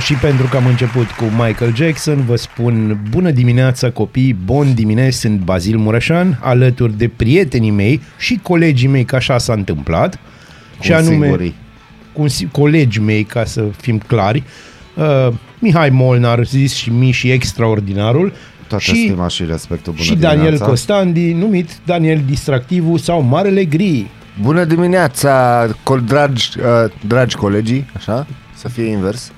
Și pentru că am început cu Michael Jackson, vă spun bună dimineața copii, bun dimineața, sunt Bazil Mureșan, alături de prietenii mei și colegii mei, că așa s-a întâmplat. și anume, singurii. cu si- colegii mei, ca să fim clari, uh, Mihai Molnar, zis și mi și extraordinarul, Toată și, stima și respectul. Bună și Daniel dimineața. Costandi, numit Daniel Distractivu sau Marele Gri. Bună dimineața, col- dragi, uh, dragi colegii, așa, să fie invers.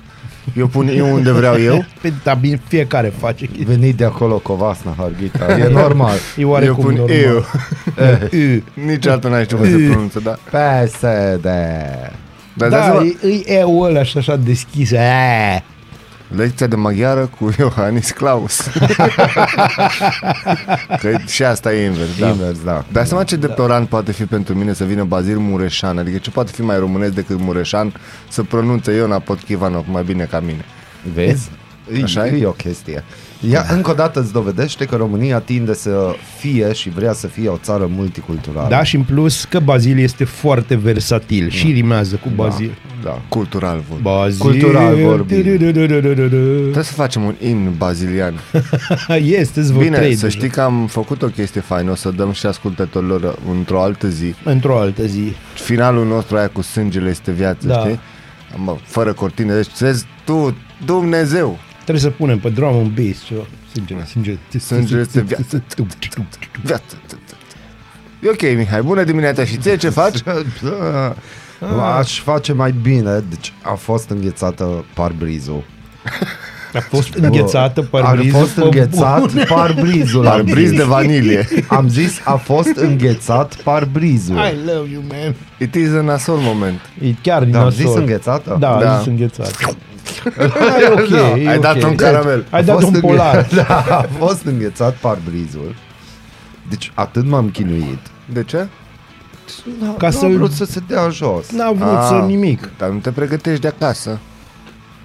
Eu pun eu unde vreau eu. Pe, da, bine, fiecare face chestia. Venit de acolo Covasna, Harghita. E normal. E Eu oarecum pun normal. eu. Eu. Niciodată n-ai știut cum se pronunță, da. PSD. Dar Da, da, e, e eu ăla și așa deschis. Aaa. Lecția de maghiară cu Iohannis Claus. Că și asta e invers, da. Invers, da. Dar seama ce deplorant poate fi pentru mine să vină Bazil Mureșan, adică ce poate fi mai românesc decât Mureșan să pronunțe Iona Potchivanov mai bine ca mine. Vezi? Așa Așa e? e o chestie. Ea încă o dată îți dovedește că România tinde să fie și vrea să fie o țară multiculturală. Da, și în plus că Bazil este foarte versatil și rimează cu Bazil. Da. Cultural vorbind. Bazil. Cultural vorbind. Trebuie să facem un in bazilian. Este, îți vă Bine, trei să deja. știi că am făcut o chestie faină, o să dăm și ascultătorilor într-o altă zi. Într-o altă zi. Finalul nostru aia cu sângele este viață, Da. știi? Mă, fără cortine, deci vezi tu, Dumnezeu, Trebuie să punem pe drum un bass ceva. Sânge, sânge. Sângele este viață. viață. E ok, Mihai, bună dimineața și ție ce faci? Da. Aș face mai bine, deci a fost înghețată parbrizul. A fost înghețată A parbrizul. fost pe înghețat bune. parbrizul. am Parbriz zis. de vanilie. Am zis, a fost înghețat parbrizul. I love you, man. It is a nasol moment. E chiar din Da, am nasol. zis înghețată? Da, Da. da. zis înghețată. Da, e ok, Da. e Ai dat ok. un caramel. Ai A dat fost un înghe- polar. Da, a fost înghețat parbrizul. Deci atât m-am chinuit. De ce? Ca Ca să- să vrut să se dea jos. N-a vrut Ah. să nimic. Dar nu te pregătești de acasă.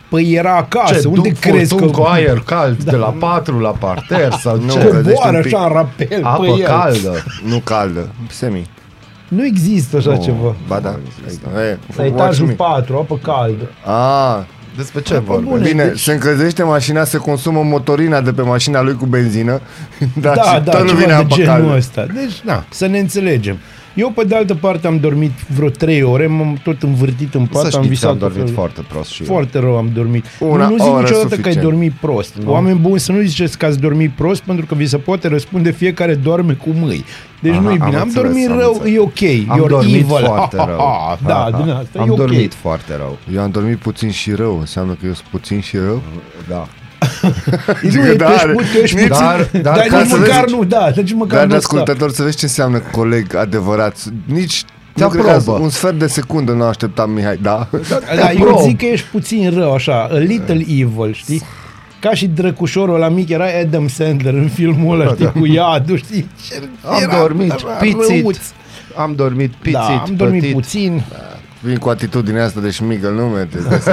Păi era acasă, Ce, unde duc crezi că... furtun cu aer cald de la 4 la parter sau Nu, ce? că- Cădește Coboară un pic. așa în rapel Apă pe el. caldă. Nu caldă, semi. Nu există așa Nu, ceva. Ba da. E, La etajul watch me. 4, apă caldă. Ah, Despre ce Apă vorbim? bună. Bine, Deci- se încălzește mașina, se consumă motorina de pe mașina lui cu benzină, dar Da, și da, tot nu vine ceva de apă genul caldă. ăsta. Deci, na, să ne înțelegem. Eu, pe de altă parte, am dormit vreo 3 ore, m-am tot învârtit în pat, Să am știți, visat am tot dormit felul. foarte prost și eu. Foarte rău am dormit. Una nu, nu zic oră niciodată că ai suficient. dormit prost. Nu. Oameni buni, să nu ziceți că ați dormit prost, pentru că vi se poate răspunde fiecare doarme cu mâini. Deci Aha, nu e am bine. Am, înțeles, dormit am rău, înțeles. e ok. Am You're dormit evil. foarte rău. da, Ha, ha. din asta Am e ok. dormit foarte rău. Eu am dormit puțin și rău, înseamnă că eu sunt puțin și rău. Da. Nu, e, Da, tu ești, are- pu- tu ești nici- puțin, dar- dar dar ca nici să măcar vezi- nu, da, nici măcar Dragi nu ăsta. ascultători, să vezi ce înseamnă coleg adevărat. Nici Te nu cred că aprobă. un sfert de secundă nu așteptam, Mihai. Da? Da, eu aprob. zic că ești puțin rău, așa, a little evil, știi? Ca și drăcușorul la mic era Adam Sandler în filmul ăla, știi, cu iadul, știi? Am Era- dormit era pițit. răuț. Am dormit pițit, Da, am dormit pătit. puțin. Vin cu atitudinea asta de șmigăl, nu mergeți.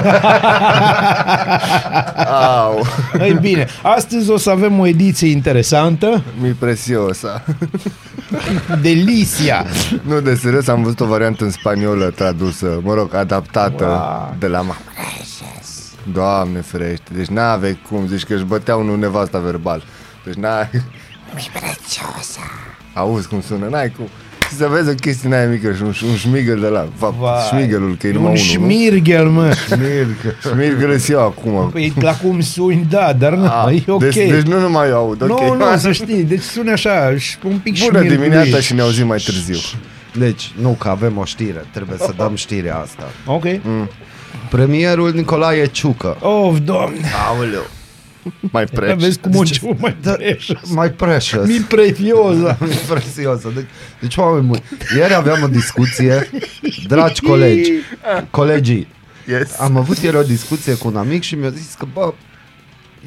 Au, Ei bine, astăzi o să avem o ediție interesantă, mi preciosa. Delicia. Nu, de serios, am văzut o variantă în spaniolă tradusă, mă rog, adaptată Wow. de la ma- Doamne ferește, deci n-avei cum, zici că își băteau unul nevasta verbal. Deci n-ai... Mi preciosa. Auzi cum sună, n-ai cum. Și să vezi o chestie n-aia mică și un, un șmigăl de la, fapt, Vai. șmigălul, că e E numai un unul, nu? șmirghel, mă. Șmigăl îți eu acum. Păi la cum suni, da, dar nu, Ah, e ok. deci, deci nu numai eu aud, ok. Nu, nu, să știi, deci sună așa, și un pic Bună șmirgulit. dimineața și ne auzim mai târziu. Deci, nu, că avem o știre. Trebuie să dăm știrea asta. Ok. Premierul Nicolae Ciucă. Of, doamne. Aoleu. Mai Dar preț. vezi cum o început mai Da, precious. mai precious. Mi previoza. Prețiosă. Deci, deci, oameni buni, ieri aveam o discuție, dragi colegi, colegii, Yes. am avut ieri o discuție cu un amic și mi-a zis că, bă,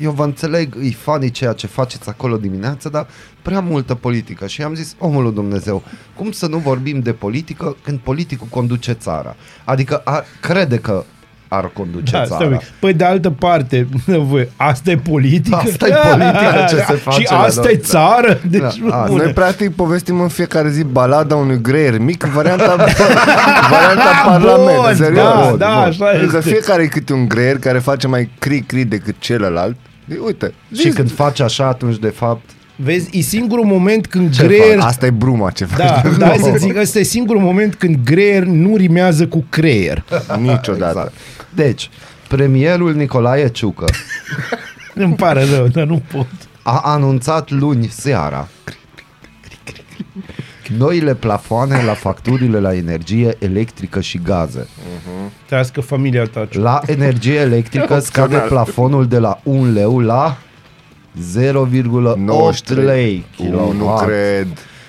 eu vă înțeleg, e funny ceea ce faceți acolo dimineața, dar prea multă politică. Și am zis, omul lui Dumnezeu, cum să nu vorbim de politică când politicul conduce țara? Adică a, crede că ar conduce Da, țara. stai, un pic. păi de altă parte, voi, asta e politică? Asta e politică, ce se face Și la asta noi. e țară? Deci, Da, asta bune. Noi practic povestim în fiecare zi balada unui greier mic, varianta, varianta parlament. Bun, serios. da, Bun, da, bun. așa Pentru că este. fiecare e câte un greier care face mai cri-cri decât celălalt. E, Uite, Și când faci așa, atunci de fapt Vezi, e singurul moment când Ce greier... faci? Asta e bruma ce faci. Da, da, hai să zic, ăsta e singurul moment când greier nu rimează cu creier. Niciodată. Exact. Deci, premierul Nicolae Ciucă Îmi pare rău, dar nu pot. a anunțat luni seara noile plafoane la facturile la energie electrică și gaze. Trească familia ta. ciu. La energie electrică scade plafonul de la 1 leu la 0,8 lei Uh, nu kilowatt cred.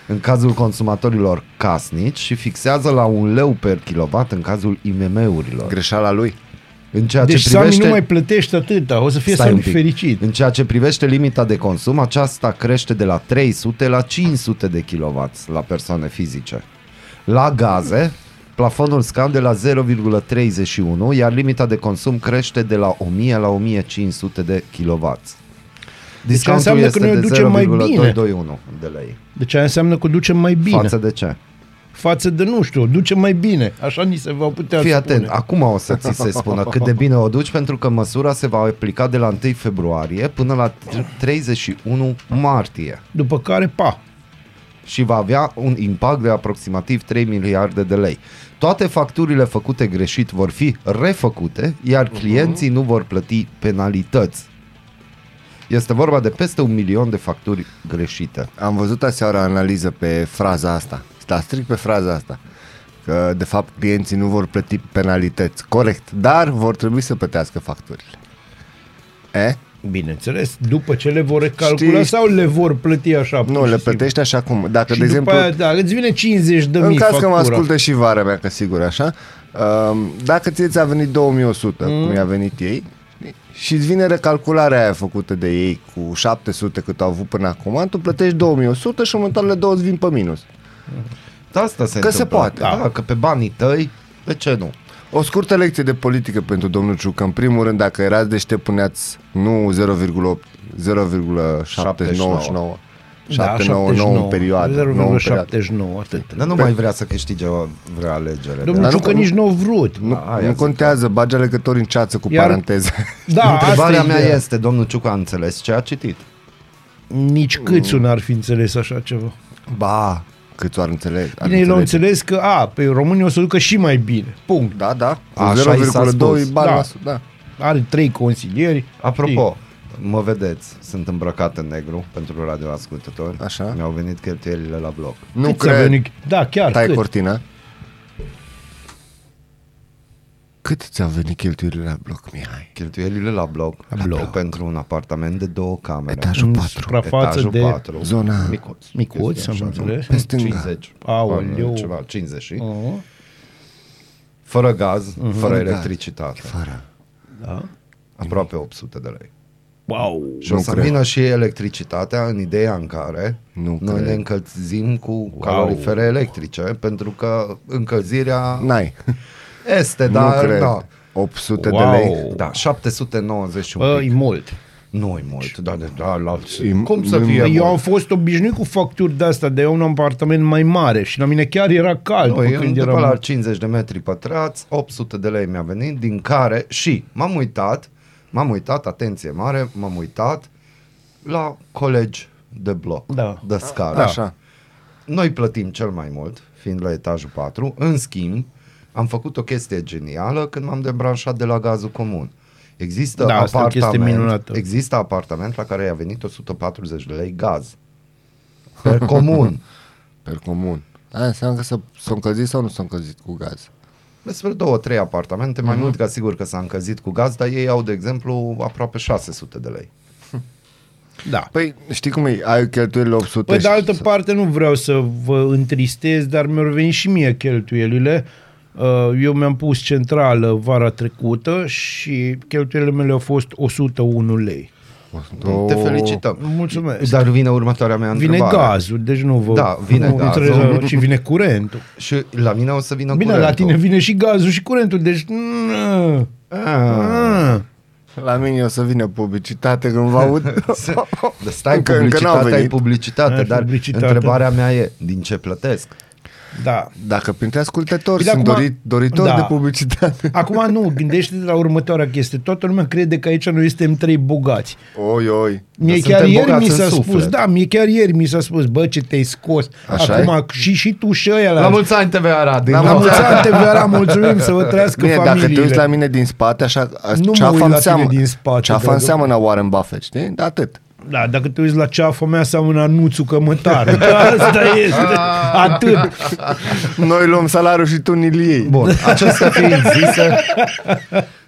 în cazul consumatorilor casnici și fixează la 1 leu per kilowatt în cazul IMM-urilor. Greșeala lui. În ceea Deci ce Sami privește... nu mai plătește atâta, o să fie Stai un Sami pic. fericit. În ceea ce privește limita de consum, aceasta crește de la 300 la 500 de kW la persoane fizice. La gaze, plafonul scade la 0,31, iar limita de consum crește de la 1000 la 1500 de kW. Discountul înseamnă este că noi o de ducem mai bine. 0,221 de lei. Deci aia înseamnă că ducem mai bine. Față de ce? Față de, nu știu, ducem mai bine. Așa ni se va putea Fii spune. atent, acum o să ți se spună cât de bine o duci, pentru că măsura se va aplica de la 1 februarie până la 31 martie. După care, pa. și va avea un impact de aproximativ 3 miliarde de lei. Toate facturile făcute greșit vor fi refăcute, iar clienții nu vor plăti penalități. Este vorba de peste un milion de facturi greșite. Am văzut aseară o analiză pe fraza asta. Da, strict pe fraza asta. Că, de fapt, clienții nu vor plăti penalități. Corect. Dar vor trebui să plătească facturile. E? Bineînțeles, după ce le vor recalcula Știi- sau le vor plăti așa? Nu, pur le și simplu? plătești așa cum. Dacă, Și de după exemplu, aia, da, îți vine 50 de în mii caz că mă factura. ascultă și vara mea, că sigur așa, um, dacă ție ți-a venit 2100, mm. cum i-a venit ei, și îți vine recalcularea aia făcută de ei cu 700 cât au avut până acum, tu plătești 2100 și următoarele două îți vin pe minus. Da, asta se Că se întâmplă. poate. Da, că pe banii tăi, de ce nu? O scurtă lecție de politică pentru domnul Ciucă. În primul rând, dacă erați deștept, puneați nu 0,8, 0,799. Da, 799 în perioadă. nouă în perioadă. 0,79, atât. Dar nu mai vrea să câștige o vrea alegere. Domnul Dar nu- Ciucă nici nu a vrut. Nu, Da, aia nu zic contează, bagi alegători în ceață cu Iar- paranteze. Da, Întrebarea asta e mea ideea. este, domnul Ciucă a înțeles ce a citit? Nici câțu n-ar fi înțeles așa ceva. Ba, Cât o ar înțelege? ar Bine, el a înțelege. înțeles că, a, pe românii o să ducă și mai bine. Punct. Da, da. Cu Așa i s-a 0,2 spus. bani Da. la sută, da. Are trei consilieri. Apropo, mă vedeți, sunt îmbrăcat în negru pentru radioascultători. Așa. Mi-au venit cheltuielile la bloc. Nu Cât ți-a cred. venit? Da, chiar, Tai cât? cortina. Cât ți-au venit cheltuielile la bloc, Mihai? Cheltuielile la bloc, La bloc. pentru un apartament de două camere. Etajul În 4. suprafață Etajul de... 4. Zona Micuț. Micuț, Chestia am așa, înțeles. nu? Pe stânga. 50. Aoleu. Ceva, 50 și... Oh, Fără gaz, fără Fără gaz. electricitate. Fără. da. Aproape 800 de lei. Wow. Și o Nu să cred. vină și electricitatea în ideea în care Nu noi cred. ne încălzim cu calorifere electrice, pentru că încălzirea N-ai. este, nu dar cred. da. 800 Wow. de lei. Da, 790 un Bă, pic. e mult. Nu e mult, da, da, da, la... E- Cum să e- fie Eu am mult? fost obișnuit cu facturi de astea, de eu un apartament mai mare și la mine chiar era cald Nu, pe eu când după eram... la 50 de metri pătrați, 800 de lei mi-a venit, din care și m-am uitat, m-am uitat, atenție mare, m-am uitat la colegi de bloc, Da. de scară. Așa. Noi plătim cel mai mult, fiind la etajul 4. În schimb, am făcut o chestie genială când m-am debranșat de la gazul comun. Există Da, asta e o chestie apartament, minunată. există apartament la care i-a venit 140 de lei gaz. Per comun. Per comun. Aia înseamnă că s-a, s-a încălzit sau nu s-a încălzit cu gaz? Despre două, trei apartamente, Mhm. mai mult ca sigur că s-a încălzit cu gaz, dar ei au, de exemplu, aproape 600 de lei. Da. Păi, știi cum e? Ai cheltuielile 800 Păi de și- altă parte nu vreau să vă întristez, dar mi-au venit și mie cheltuielile. Uh, Eu mi-am pus centrală vara trecută și cheltuielile mele au fost 101 lei. Oh. Te felicităm. Mulțumesc. Dar vine următoarea mea Vine întrebare. gazul, deci nu vă... Da, vine nu gazul. trebuie- Și vine curentul. Și la mine o să vină Bine, curentul. la tine vine și gazul și curentul, deci... mm, Ah. ah. La mine o să vină publicitate când vă aud. De stai, Încă- încă n-au publicitatea e venit. publicitate, Da, dar publicitate. întrebarea mea e, din ce plătesc? Da. Dacă printre ascultători Bine, sunt acum- dori, doritori Da. de publicitate. Acum nu, gândește-te la următoarea chestie. Toată lumea crede că aici noi suntem trei bogați. Oi, oi. Mie Dar chiar suntem ieri bogați mi în s-a suflet. spus, da, mie chiar ieri mi s-a spus, bă, ce te-ai scos. Așa Acum și, și tu și ăia La mulți ani TV Arad! din La La nou. mulți ani, TVR, mulțumim să vă trăiască Bine, familiile. dacă te uiți la mine din spate, așa, Nu mă ceafa uit la îmi tine seamă, din spate, ceafa dragă. înseamnă Warren Buffett, știi? De atât. Da, dacă te uiți la ceafa mea, seamănă anuțul cămătar. Asta este. Atât. Noi luăm salariul și tu ni-l iei. Bun, acestea fiind zise,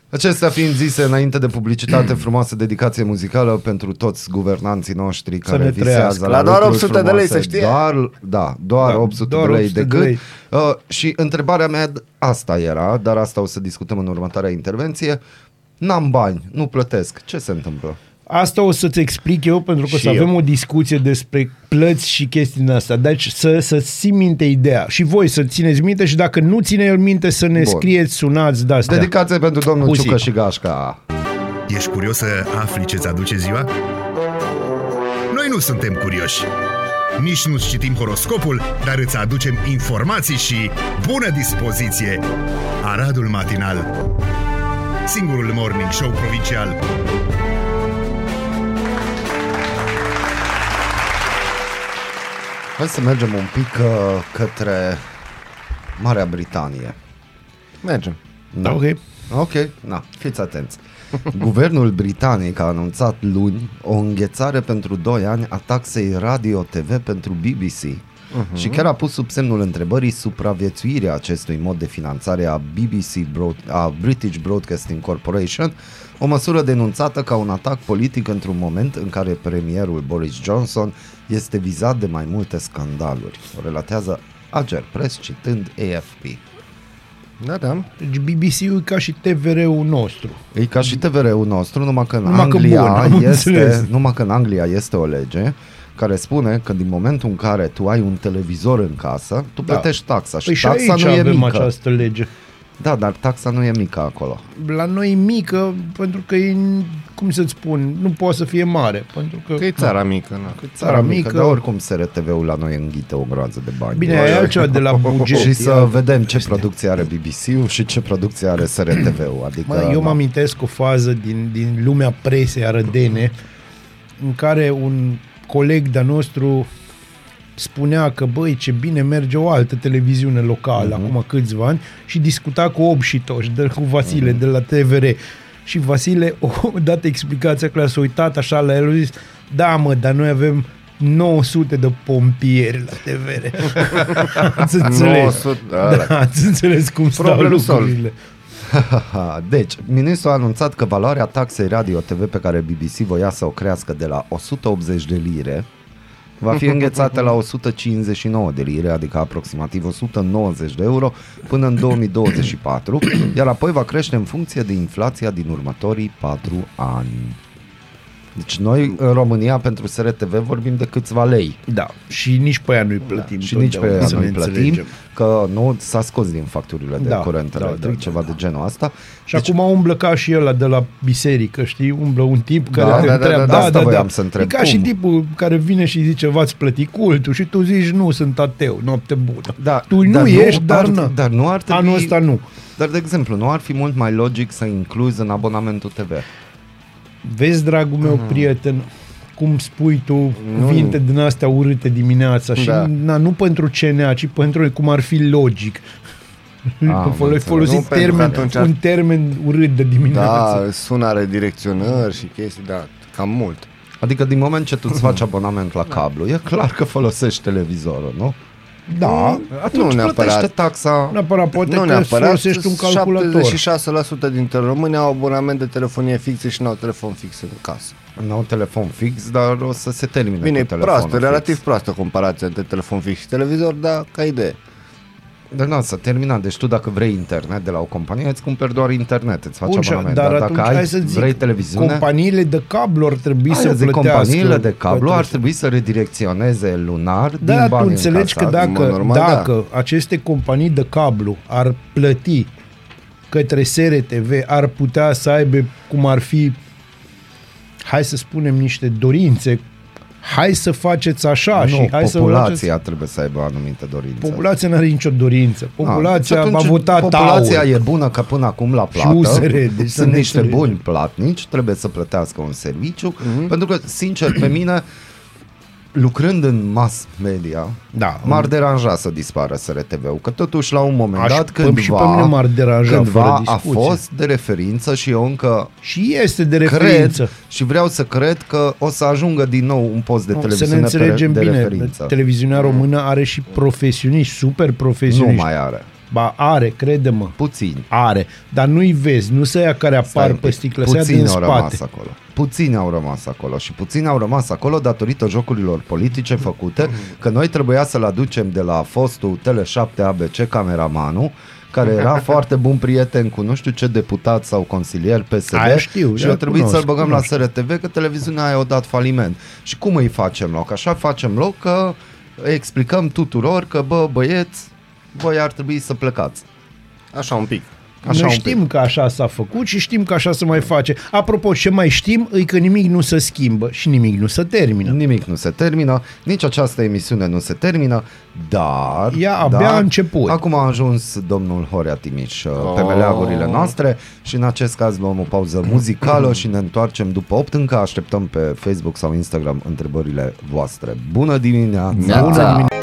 acestea fiind zise înainte de publicitate, frumoasă dedicație muzicală pentru toți guvernanții noștri Să care ne visează trăiască. la, La doar lucruri 800 de lei, frumoase. să știe. Doar, da, doar Da, 800 doar de lei 800 de decât. lei. Uh, și întrebarea mea asta era, dar asta o să discutăm în următoarea intervenție. N-am bani, nu plătesc. Ce se întâmplă? Asta o să-ți explic eu, pentru că o Și să avem eu. o discuție despre plăți și chestii din astea. Deci să, să ții minte ideea. Și voi să țineți minte și dacă nu ține el minte să ne Bun. scrieți, sunați de astea. Dedicație pentru domnul Pusi. Ciucă și Gașca. Ești curios să afli ce-ți aduce ziua? Noi nu suntem curioși. Nici nu citim horoscopul, dar îți aducem informații și bună dispoziție. Aradul Matinal Singurul morning show provincial Hai să mergem un pic uh, către Marea Britanie. Mergem. Da, ok. Ok, na, fiți atenți. Guvernul britanic a anunțat luni o înghețare pentru 2 ani a taxei radio-TV pentru BBC uh-huh. și chiar a pus sub semnul întrebării supraviețuirea acestui mod de finanțare a BBC Broad, a British Broadcasting Corporation, o măsură denunțată ca un atac politic într-un moment în care premierul Boris Johnson este vizat de mai multe scandaluri. O relatează Ager Press citând AFP. Da, da. Deci BBC-ul e ca și TVR-ul nostru. E ca și TVR-ul nostru, numai că în Numai că Anglia bun, am este, înțeles. numai că în Anglia este o lege care spune că din momentul în care tu ai un televizor în casă, tu Da. plătești taxa și Păi și taxa aici nu e avem mică. această lege. Da, dar taxa nu e mică acolo. La noi e mică, pentru că e, cum să-ți spun, nu poate să fie mare. Pentru că, Că e țara mică, na. Țara mică, mică. dar oricum SRTV-ul la noi înghite o groază de bani. Bine, e altceva de la buget. și să E vedem ce producție are BBC-ul și ce producție are SRTV-ul. Adică, Mă, eu mă da. amintesc o fază din, din lumea presei arădene în care un coleg de-a nostru spunea că, băi, ce bine merge o altă televiziune locală, uh-huh. acum câțiva ani, și discuta cu Obșitoș, de, cu Vasile, uh-huh. de la TVR. Și Vasile, o dată explicația că s-a uitat așa la el, a zis, da, mă, dar noi avem 900 de pompieri la TVR. ați înțeles? 900, da, da. da, ați înțeles cum stau Problem solved. lucrurile. Haha, Deci, ministrul a anunțat că valoarea taxei radio-TV pe care BBC voia să o crească de la 180 de lire va fi înghețată la 159 de lire, adică aproximativ 190 de euro, până în 2024, iar apoi va crește în funcție de inflația din următorii 4 ani. Deci noi, în România, pentru SRTV vorbim de câțiva lei. Da, și nici pe aia nu-i plătim. Și nici pe totdeauna, ea să nu ne plătim, înțelegem. că nu s-a scos din facturile de Da, curent da, electric, da, da, ceva de genul asta. Și deci, acum umblă ca și ăla de la biserică, știi? Umblă un tip care Da, te da, da, întreabă. da, da, asta voiam să întreb. E ca și Cum? tipul care vine și zice, v-ați plătit cultul și tu zici, nu, sunt ateu, noapte bună. Da, tu dar nu ești, dar, ar, na. dar nu ar trebui... Anul ăsta nu. Dar, de exemplu, nu ar fi mult mai logic să incluzi în abonamentul TV? Vezi, dragul meu Mhm. prieten, cum spui tu cuvinte din astea urâte dimineața și Da. na, nu pentru CNA, ci pentru cum ar fi logic. Am Fol- înțeles. folosit Nu, pentru că termen, atunci ar- un termen urât de dimineață. Da, sună redirecționări și chestii, da, cam mult. Adică din moment ce tu îți faci abonament la cablu, e clar că folosești televizorul, nu? Da, Atunci Nu neapărat. plătește taxa. neapărat poate nu că neapărat, folosești un calculator. 76% dintre români au abonament de telefonie fixă și nu au telefon fix în casă. Nu au telefon fix, dar o să se termine Bine, e cu telefonul proastă, fix. relativ proastă comparația între telefon fix și televizor, dar ca idee. De nu, să terminat. Deci tu dacă vrei internet de la o companie, îți cumperi doar internet, îți faci Bun, și- abonament. dar, Dar, atunci dacă hai ai, să zic, vrei televiziune, companiile de cablu ar trebui Aia să zic, plătească. companiile de cablu ar plătească. trebui să redirecționeze lunar Da, din tu banii înțelegi că încasați. mă, dacă, normal, dacă aceste companii de cablu ar plăti către SRTV, ar putea să aibă cum ar fi, hai să spunem, niște dorințe, hai să faceți așa nu, și hai să populația faceți... trebuie să aibă anumite dorințe. Populația nu are nicio dorință. Da, Populația deci va atunci vota Populația taur. e bună ca până acum la plată. USR, deci să Sunt ne niște înțelegem. buni platnici, trebuie să plătească un serviciu, Mhm. pentru că, sincer, pe mine, lucrând în mass media, Da. m-ar deranja să dispară SRTV-ul, că totuși la un moment Aș- dat pă- cândva, și pe mine m-ar deranja, cândva fără a discuție. fost de referință și eu încă Și este de cred referință. și vreau să cred că o să ajungă din nou un post de Nu, Să televiziune ne înțelegem de bine, referință. televiziunea română are și profesioniști, super nu profesioniști. mai are. Ba, are, crede-mă. Puțini. Are, dar nu-i vezi, nu se ia care Stai apar un pe pic. sticlă, se ia Puțini din au rămas spate. acolo. Puțini au rămas acolo și puțini au rămas acolo datorită jocurilor politice făcute, că noi trebuia să-l aducem de la fostul Tele7 ABC cameramanul, care era foarte bun prieten cu nu știu ce deputat sau consilier PSD Aia știu, și da, a trebuit cunosc, să-l băgăm cunosc. la SRTV că televiziunea aia a dat faliment. Și cum îi facem loc? Așa facem loc că explicăm tuturor că bă băieți, voi ar trebui să plecați. Așa un pic. Așa Noi un pic. știm că așa s-a făcut și știm că așa se mai face. Apropo, ce mai știm e că nimic nu se schimbă și nimic nu se termină. Nimic nu se termină, nici această emisiune nu se termină, dar... Ea abia dar, a început. Acum a ajuns domnul Horea Timiș oh. pe Oh. meleagurile noastre și în acest caz luăm o pauză muzicală și ne întoarcem după 8. Încă așteptăm pe Facebook sau Instagram întrebările voastre. Bună dimineața! Neața! Bună dimineața!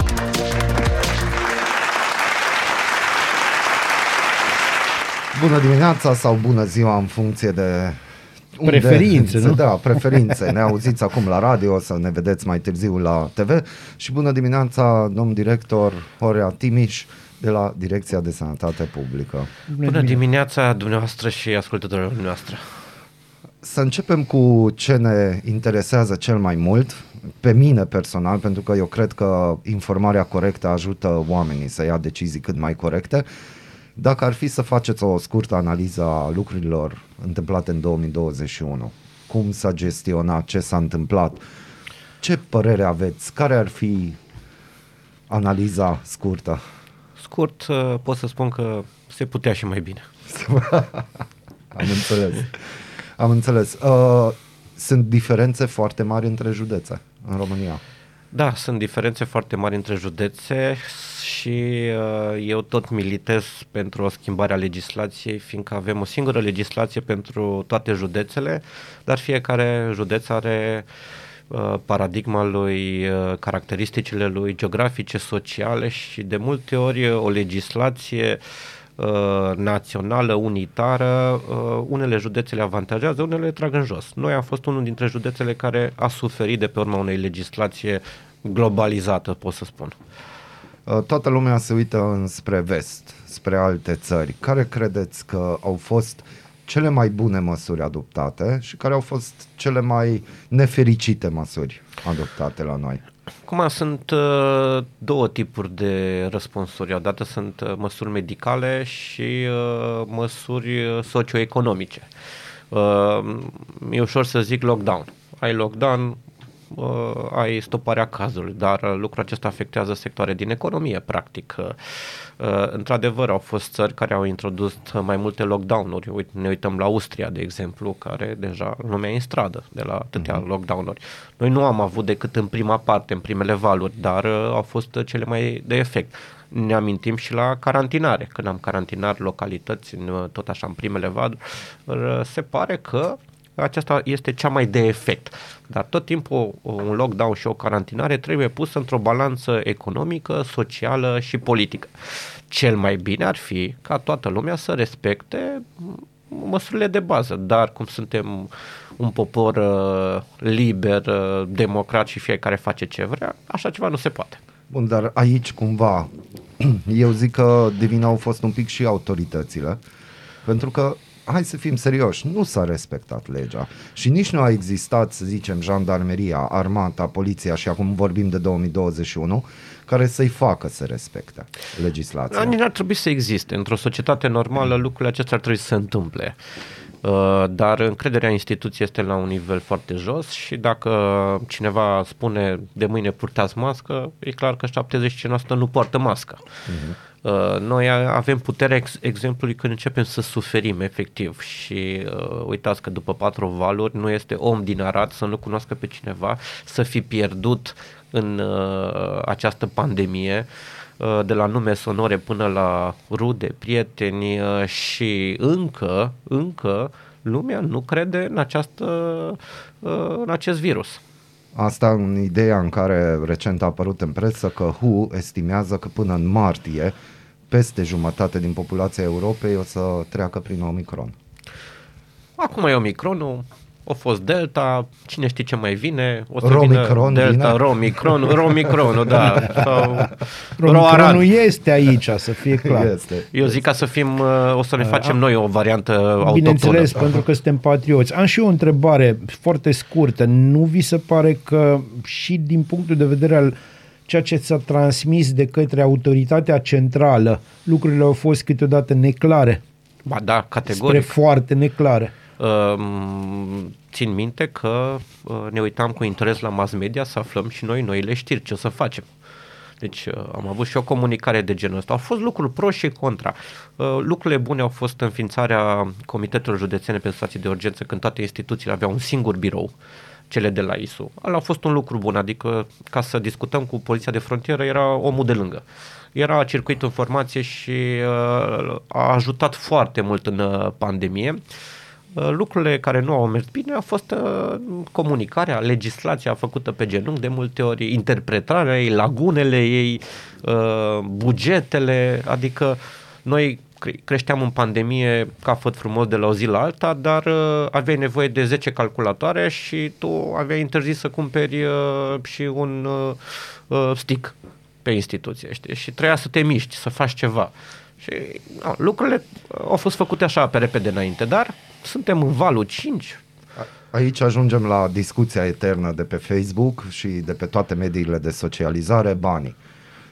Bună dimineața sau bună ziua în funcție de unde- Preferințe, nu? Da, preferințe. Ne auziți acum la radio, o să ne vedeți mai târziu la TV. Și bună dimineața, domn director Horea Timiș de la Direcția de Sănătate Publică. Bună dimineața dumneavoastră și ascultătorilor noastre. Să începem cu ce ne interesează cel mai mult, pe mine personal, pentru că eu cred că informarea corectă ajută oamenii să ia decizii cât mai corecte. Dacă ar fi să faceți o scurtă analiză a lucrurilor întâmplate în 2021, cum s-a gestionat, ce s-a întâmplat, ce părere aveți, care ar fi analiza scurtă? Scurt, uh, pot să spun că se putea și mai bine. Am înțeles. Am înțeles. Uh, sunt diferențe foarte mari între județe în România. Da, sunt diferențe foarte mari între județe și uh, eu tot militez pentru o schimbare a legislației, fiindcă avem o singură legislație pentru toate județele, dar fiecare județ are uh, paradigma lui, uh, caracteristicile lui geografice, sociale și de multe ori uh, o legislație uh, națională, unitară, uh, unele județe le avantajează, unele le trag în jos. Noi am fost unul dintre județele care a suferit de pe urma unei legislație globalizată, pot să spun. Uh, Toată lumea se uită înspre vest, spre alte țări. Care credeți că au fost cele mai bune măsuri adoptate și care au fost cele mai nefericite măsuri adoptate la noi? Acum sunt uh, două tipuri de răspunsuri. Odată sunt uh, măsuri medicale și uh, măsuri uh, socioeconomice. Uh, e ușor să zic lockdown. Ai lockdown, uh, ai stoparea cazului, dar uh, lucrul acesta afectează sectoare din economie, practic. Uh, uh, într-adevăr, au fost țări care au introdus mai multe lockdown-uri. Uite, ne uităm la Austria, de exemplu, care deja lumea e în stradă de la atâtea mm-hmm. lockdown-uri. Noi nu am avut decât în prima parte, în primele valuri, dar uh, au fost uh, cele mai de efect. Ne amintim și la carantinare, când am carantinat localități, în, uh, tot așa în primele valuri, uh, se pare că aceasta este cea mai de efect. Dar tot timpul un lockdown și o carantinare trebuie pusă într-o balanță economică, socială și politică. Cel mai bine ar fi ca toată lumea să respecte măsurile de bază, dar cum suntem un popor uh, liber, uh, democrat și fiecare face ce vrea, așa ceva nu se poate. Bun, dar aici cumva eu zic că de vină au fost un pic și autoritățile, pentru că hai să fim serioși, nu s-a respectat legea și nici nu a existat, să zicem, jandarmeria, armata, poliția și acum vorbim de 2021, care să-i facă să respecte legislația. Nici n-ar trebui să existe. Într-o societate normală lucrurile acestea ar trebui să se întâmple. Uh, dar încrederea în instituție este la un nivel foarte jos și dacă cineva spune de mâine purtați mască, e clar că 75% nu poartă mască. Uh-huh. Noi avem puterea ex- exemplului când începem să suferim efectiv și uh, uitați că după patru valuri nu este om din Arad să nu cunoască pe cineva, să fi pierdut în uh, această pandemie uh, de la nume sonore până la rude, prieteni uh, și încă, încă lumea nu crede în, această, uh, în acest virus. Asta în ideea în care recent a apărut în presă că WHO estimează că până în martie peste jumătate din populația Europei o să treacă prin Omicron. Acum e Omicronul, a fost Delta, cine știe ce mai vine, o să Romicron vină Delta, vine? Romicron, Romicronul, da. Sau Romicronul Roaran. este aici, să fie clar. Este. Eu zic ca să fim, uh, o să ne facem noi o variantă autohtonă. Bineînțeles, pentru că suntem patrioți. Am și eu o întrebare foarte scurtă. Nu vi se pare că și din punctul de vedere al ceea ce s-a transmis de către autoritatea centrală, lucrurile au fost câteodată neclare, Ba da, spre categoric. foarte neclare. Um, țin minte că uh, ne uitam cu interes la mass media să aflăm și noi noile știri, ce o să facem. Deci uh, am avut și o comunicare de genul ăsta. Au fost lucruri pro și contra. Uh, lucrurile bune au fost înființarea Comitetelor Județene pentru Situații de Urgență când toate instituțiile aveau un singur birou cele de la ISU. Ăla a fost un lucru bun, adică ca să discutăm cu poliția de frontieră era omul de lângă. Era circuit informație și uh, a ajutat foarte mult în uh, pandemie. Uh, lucrurile care nu au mers bine a fost uh, comunicarea, legislația făcută pe genunchi de multe ori, interpretarea ei, lagunele ei, uh, bugetele, adică noi cre- creșteam în pandemie ca făt frumos de la o zi la alta, dar uh, aveai nevoie de 10 calculatoare și tu aveai interzis să cumperi uh, și un uh, uh, stick pe instituție, știi? Și treia să te miști, să faci ceva. Și no, lucrurile au fost făcute așa pe repede înainte, dar suntem în valul 5. Aici ajungem la discuția eternă de pe Facebook și de pe toate mediile de socializare, banii.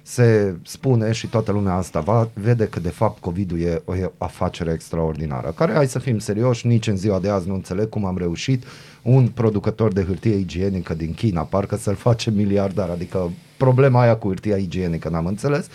Se spune și toată lumea asta va, vede că de fapt COVID-ul e o e- afacere extraordinară, care, hai să fim serioși, nici în ziua de azi nu înțeleg cum am reușit un producător de hârtie igienică din China, parcă să-l face miliardar, adică problema aia cu hârtia igienică n-am înțeles,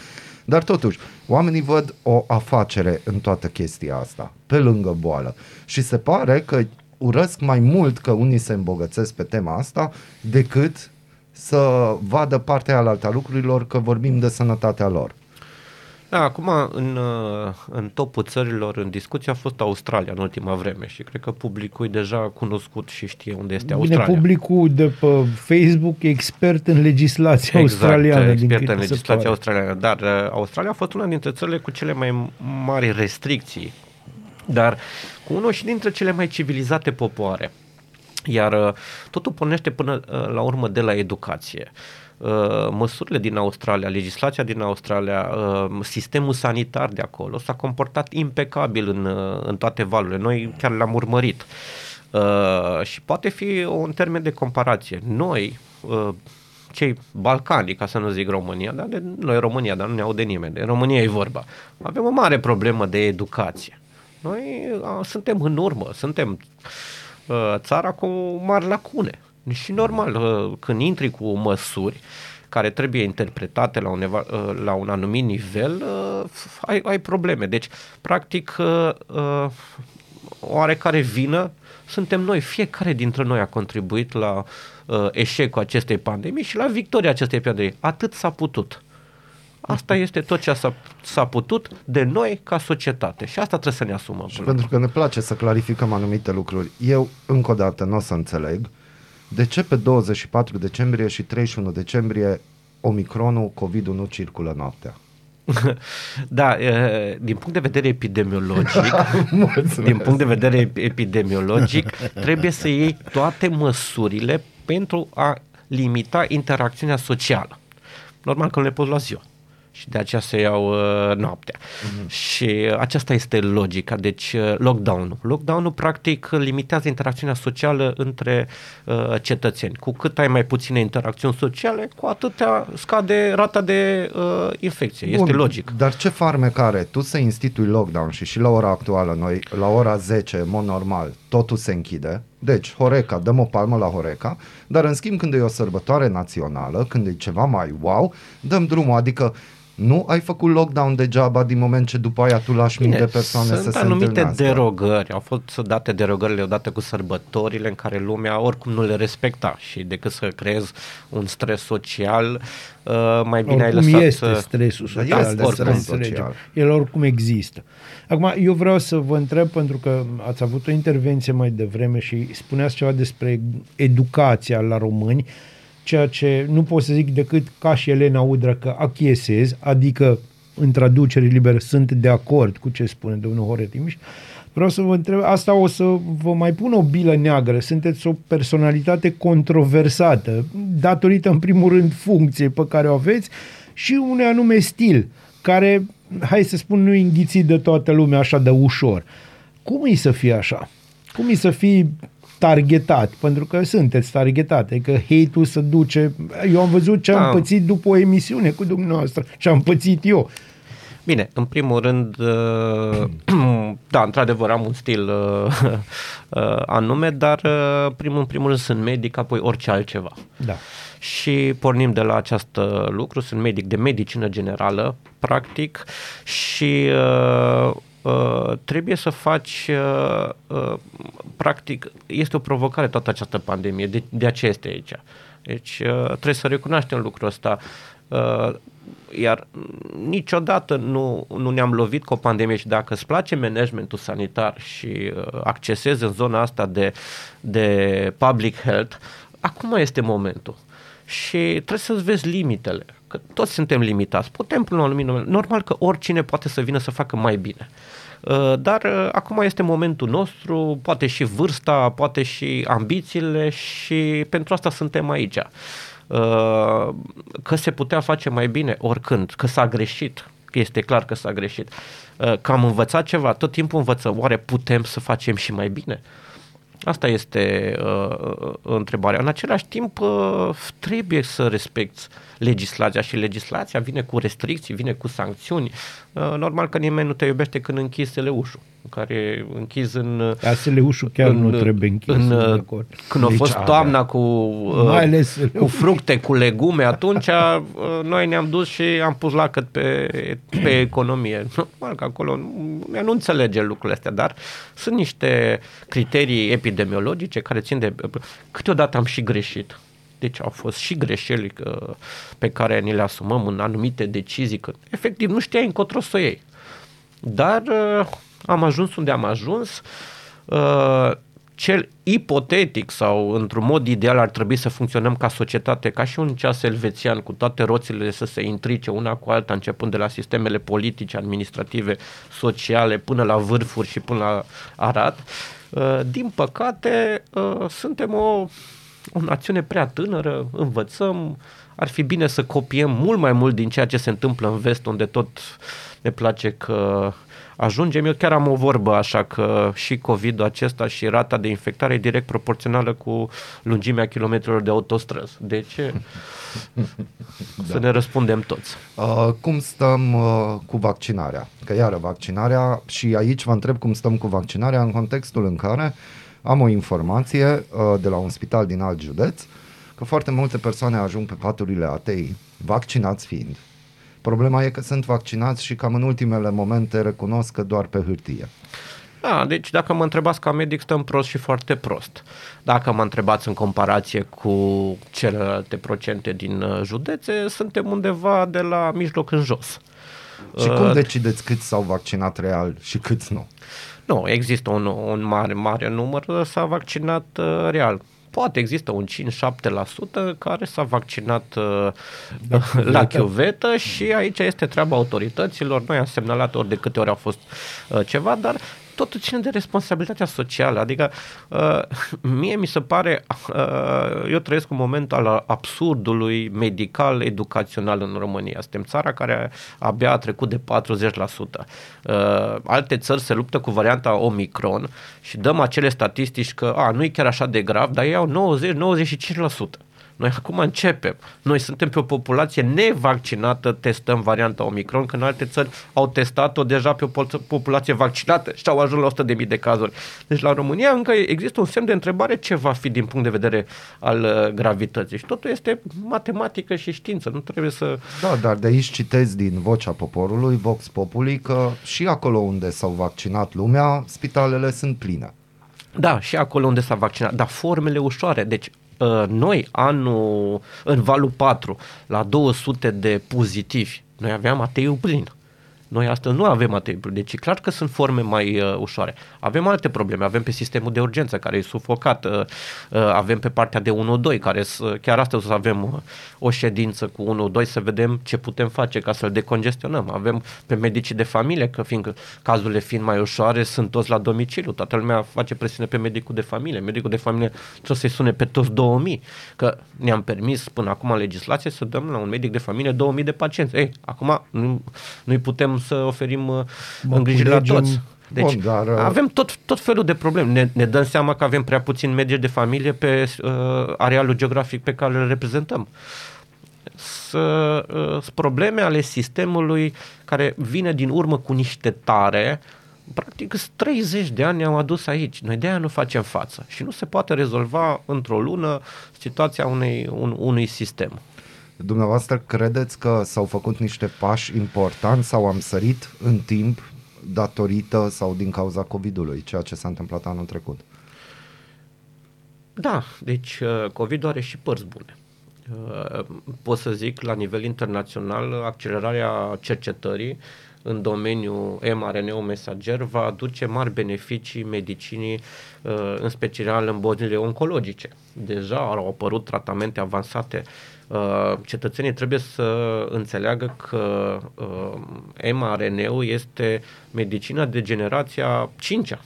dar totuși, oamenii văd o afacere în toată chestia asta, pe lângă boală. Și se pare că urăsc mai mult că unii se îmbogățesc pe tema asta decât să vadă partea alaltă a lucrurilor că vorbim de sănătatea lor. Da, acum în, uh, în topul țărilor în discuție a fost Australia în ultima vreme și cred că publicul e deja cunoscut și știe unde este Bine, Australia. publicul de pe Facebook e expert în legislația australiană. din expert câte în se legislația pare. australiană, dar uh, Australia a fost una dintre țările cu cele mai mari restricții, dar cu unul și dintre cele mai civilizate popoare. Iar uh, totul pornește până uh, la urmă de la educație. Uh, Măsurile din Australia, legislația din Australia, uh, sistemul sanitar de acolo s-a comportat impecabil în, uh, în toate valurile. Noi chiar l-am urmărit. Uh, și poate fi un termen de comparație. Noi, uh, cei balcani, ca să nu zic România, dar de noi România, dar nu ne aude nimeni, de România e vorba. Avem o mare problemă de educație. Noi a, suntem în urmă, suntem uh, țara cu mari lacune. Și normal, uh, când intri cu măsuri care trebuie interpretate la un, eva- uh, la un anumit nivel, uh, ai, ai probleme. Deci, practic, uh, uh, oarecare vină suntem noi. Fiecare dintre noi a contribuit la uh, eșecul acestei pandemii și la victoria acestei pandemii. Atât s-a putut. Asta este tot ce s-a, s-a putut de noi ca societate și asta trebuie să ne asumăm. Și până la pentru că ne place să clarificăm anumite lucruri, eu încă o dată nu o să înțeleg de ce pe 24 decembrie și 31 decembrie Omicronul, COVID-ul nu circulă noaptea. Da, e, din punct de vedere epidemiologic, din punct de vedere ep- epidemiologic, trebuie să iei toate măsurile pentru a limita interacțiunea socială. Normal că nu le poți lua ziua. Și de aceea se iau uh, noaptea. Mm-hmm. Și uh, aceasta este logica. Deci, uh, lockdown-ul. Lockdown-ul, practic, limitează interacțiunea socială între uh, cetățeni. Cu cât ai mai puține interacțiuni sociale, cu atâtea scade rata de uh, infecție. Este Bun, logic. Dar ce farmec are? Tu să institui lockdown și și la ora actuală noi, la ora 10, în mod normal, totul se închide. Deci, Horeca, dăm o palmă la Horeca, dar în schimb când e o sărbătoare națională, când e ceva mai wow, dăm drumul, adică nu ai făcut lockdown degeaba din moment ce după aia tu lași mii de persoane sunt să se anumite întâlnească. derogări. Au fost date derogările odată cu sărbătorile în care lumea oricum nu le respecta și decât să creezi un stres social, uh, mai bine ai oricum lăsat... este uh, stresul Da, social, este de să stres înțelegem. social. El oricum există. Acum, eu vreau să vă întreb, pentru că ați avut o intervenție mai devreme și spuneați ceva despre educația la români, ceea ce nu pot să zic decât ca și Elena Udră că achiesez, adică în traducere liberă sunt de acord cu ce spune domnul Horea Timiș. Vreau să vă întreb, asta o să vă mai pun o bilă neagră, sunteți o personalitate controversată, datorită în primul rând funcției pe care o aveți și unui anume stil, care, hai să spun, nu e înghițit de toată lumea așa de ușor. Cum e să fie așa? Cum e să fii targetat? Pentru că sunteți targetate, că hate-ul se duce... Eu am văzut ce am Da. pățit după o emisiune cu dumneavoastră, ce am pățit eu. Bine, în primul rând, uh, da, într-adevăr am un stil uh, uh, anume, dar uh, primul, în primul rând sunt medic, apoi orice altceva. Da. Și pornim de la acest lucru, sunt medic de medicină generală, practic, și uh, uh, trebuie să faci, uh, uh, practic, este o provocare toată această pandemie, de, de aceea este aici. Deci uh, trebuie să recunoaștem lucrul ăsta. Uh, iar niciodată nu, nu ne-am lovit cu o pandemie și dacă îți place managementul sanitar și uh, accesezi în zona asta de, de public health, acum este momentul. Și trebuie să-ți vezi limitele, că toți suntem limitați. Putem până la un anumit moment. Normal că oricine poate să vină să facă mai bine. Uh, Dar uh, acum este momentul nostru, poate și vârsta, poate și ambițiile și pentru asta suntem aici. Uh, Că se putea face mai bine oricând, că s-a greșit, că este clar că s-a greșit. Uh, Că am învățat ceva, tot timpul învățăm, oare putem să facem și mai bine? Asta este uh, întrebarea. În același timp, uh, trebuie să respecti legislația și legislația vine cu restricții, vine cu sancțiuni. Uh, normal că nimeni nu te iubește când închizi teleușul, care închizi în... Dar SLU-ul chiar nu trebuie închis. În, sunt de uh, acord. când a Deci, fost toamna cu, uh, Mai ales cu fructe, cu legume, atunci uh, noi ne-am dus și am pus lacăt pe, pe economie. Normal că acolo nu, nu înțelege lucrurile astea, dar sunt niște criterii epidemiologice care țin de... Câteodată am și greșit. Deci au fost și greșeli uh, pe care ni le asumăm în anumite decizii, că efectiv nu știai încotro să o iei. Dar uh, am ajuns unde am ajuns. Uh, cel ipotetic sau într-un mod ideal ar trebui să funcționăm ca societate, ca și un ceas elvețian, cu toate roțile să se intrice una cu alta, începând de la sistemele politice, administrative, sociale, până la vârfuri și până la arat. Uh, din păcate, uh, suntem o, o națiune prea tânără, învățăm, ar fi bine să copiem mult mai mult din ceea ce se întâmplă în vest, unde tot ne place că ajungem. Eu chiar am o vorbă așa că și COVID-ul acesta și rata de infectare e direct proporțională cu lungimea kilometrilor de autostrăzi. De ce? Să ne răspundem toți. Uh, cum stăm uh, cu vaccinarea? Că iară vaccinarea și aici vă întreb cum stăm cu vaccinarea în contextul în care am o informație uh, de la un spital din alt județ că foarte multe persoane ajung pe paturile ATI, vaccinați fiind. Problema e că sunt vaccinați și cam în ultimele momente recunosc că doar pe hârtie. Da, deci dacă mă întrebați ca medic, stăm prost și foarte prost. Dacă mă întrebați în comparație cu celelalte procente din uh, județe, suntem undeva de la mijloc în jos. Și cum Uh, decideți câți s-au vaccinat real și câți nu? Nu, există un, un mare, mare număr, s-a vaccinat uh, real. poate există un 5-7% care s-a vaccinat uh, la chiuvetă și aici este treaba autorităților. Noi am semnalat ori de câte ori a fost uh, ceva, dar totul ține de responsabilitatea socială. Adică, uh, mie mi se pare, uh, eu trăiesc un moment al absurdului medical educațional în România. Suntem țara care abia a trecut de 40%. Uh, alte țări se luptă cu varianta Omicron și dăm acele statistici că a, nu e chiar așa de grav, dar ei au 90-95%. Noi acum începem. Noi suntem pe o populație nevaccinată, testăm varianta Omicron, când alte țări au testat-o deja pe o populație vaccinată și au ajuns la 100.000 de cazuri. Deci la România încă există un semn de întrebare ce va fi din punct de vedere al uh, gravității. Și totul este matematică și știință. Nu trebuie să... Da, dar de aici citez din vocea poporului, Vox Populi, că și acolo unde s-au vaccinat lumea, spitalele sunt pline. Da, și acolo unde s-a vaccinat, dar formele ușoare. Deci Uh, noi anul, în valul 4, la 200 de pozitivi, noi aveam ateiul plin. Noi astăzi nu avem atât. Deci e clar că sunt forme mai uh, ușoare. Avem alte probleme. Avem pe sistemul de urgență care e sufocat. Uh, uh, avem pe partea de 1-2 care uh, chiar astăzi o să avem uh, o ședință cu 1-2 să vedem ce putem face ca să-l decongestionăm. Avem pe medicii de familie, că fiindcă cazurile fiind mai ușoare, sunt toți la domiciliu. Toată lumea face presiune pe medicul de familie. Medicul de familie trebuie să-i sune pe toți 2000. Că ne-am permis până acum în legislație să dăm la un medic de familie 2000 de pacienți. Ei, acum nu, nu-i putem să oferim uh, îngrijire la toți. Deci Bun, dar, uh... avem tot, tot felul de probleme. Ne, ne dăm seama că avem prea puțin medici de familie pe uh, arealul geografic pe care îl reprezentăm. Sunt uh, probleme ale sistemului care vine din urmă cu niște tare practic 30 de ani ne-au adus aici. Noi de aia nu facem față și nu se poate rezolva într-o lună situația unei, un, unui sistem. Dumneavoastră credeți că s-au făcut niște pași importanți sau am sărit în timp datorită sau din cauza COVID-ului, ceea ce s-a întâmplat anul trecut? Da, deci uh, COVID-ul are și părți bune. Uh, pot să zic la nivel internațional accelerarea cercetării în domeniul mRNA mesager va aduce mari beneficii medicinii, uh, în special în bolile oncologice. Deja au apărut tratamente avansate Uh, cetățenii trebuie să înțeleagă că uh, mRNA-ul este medicina de generația 5-a.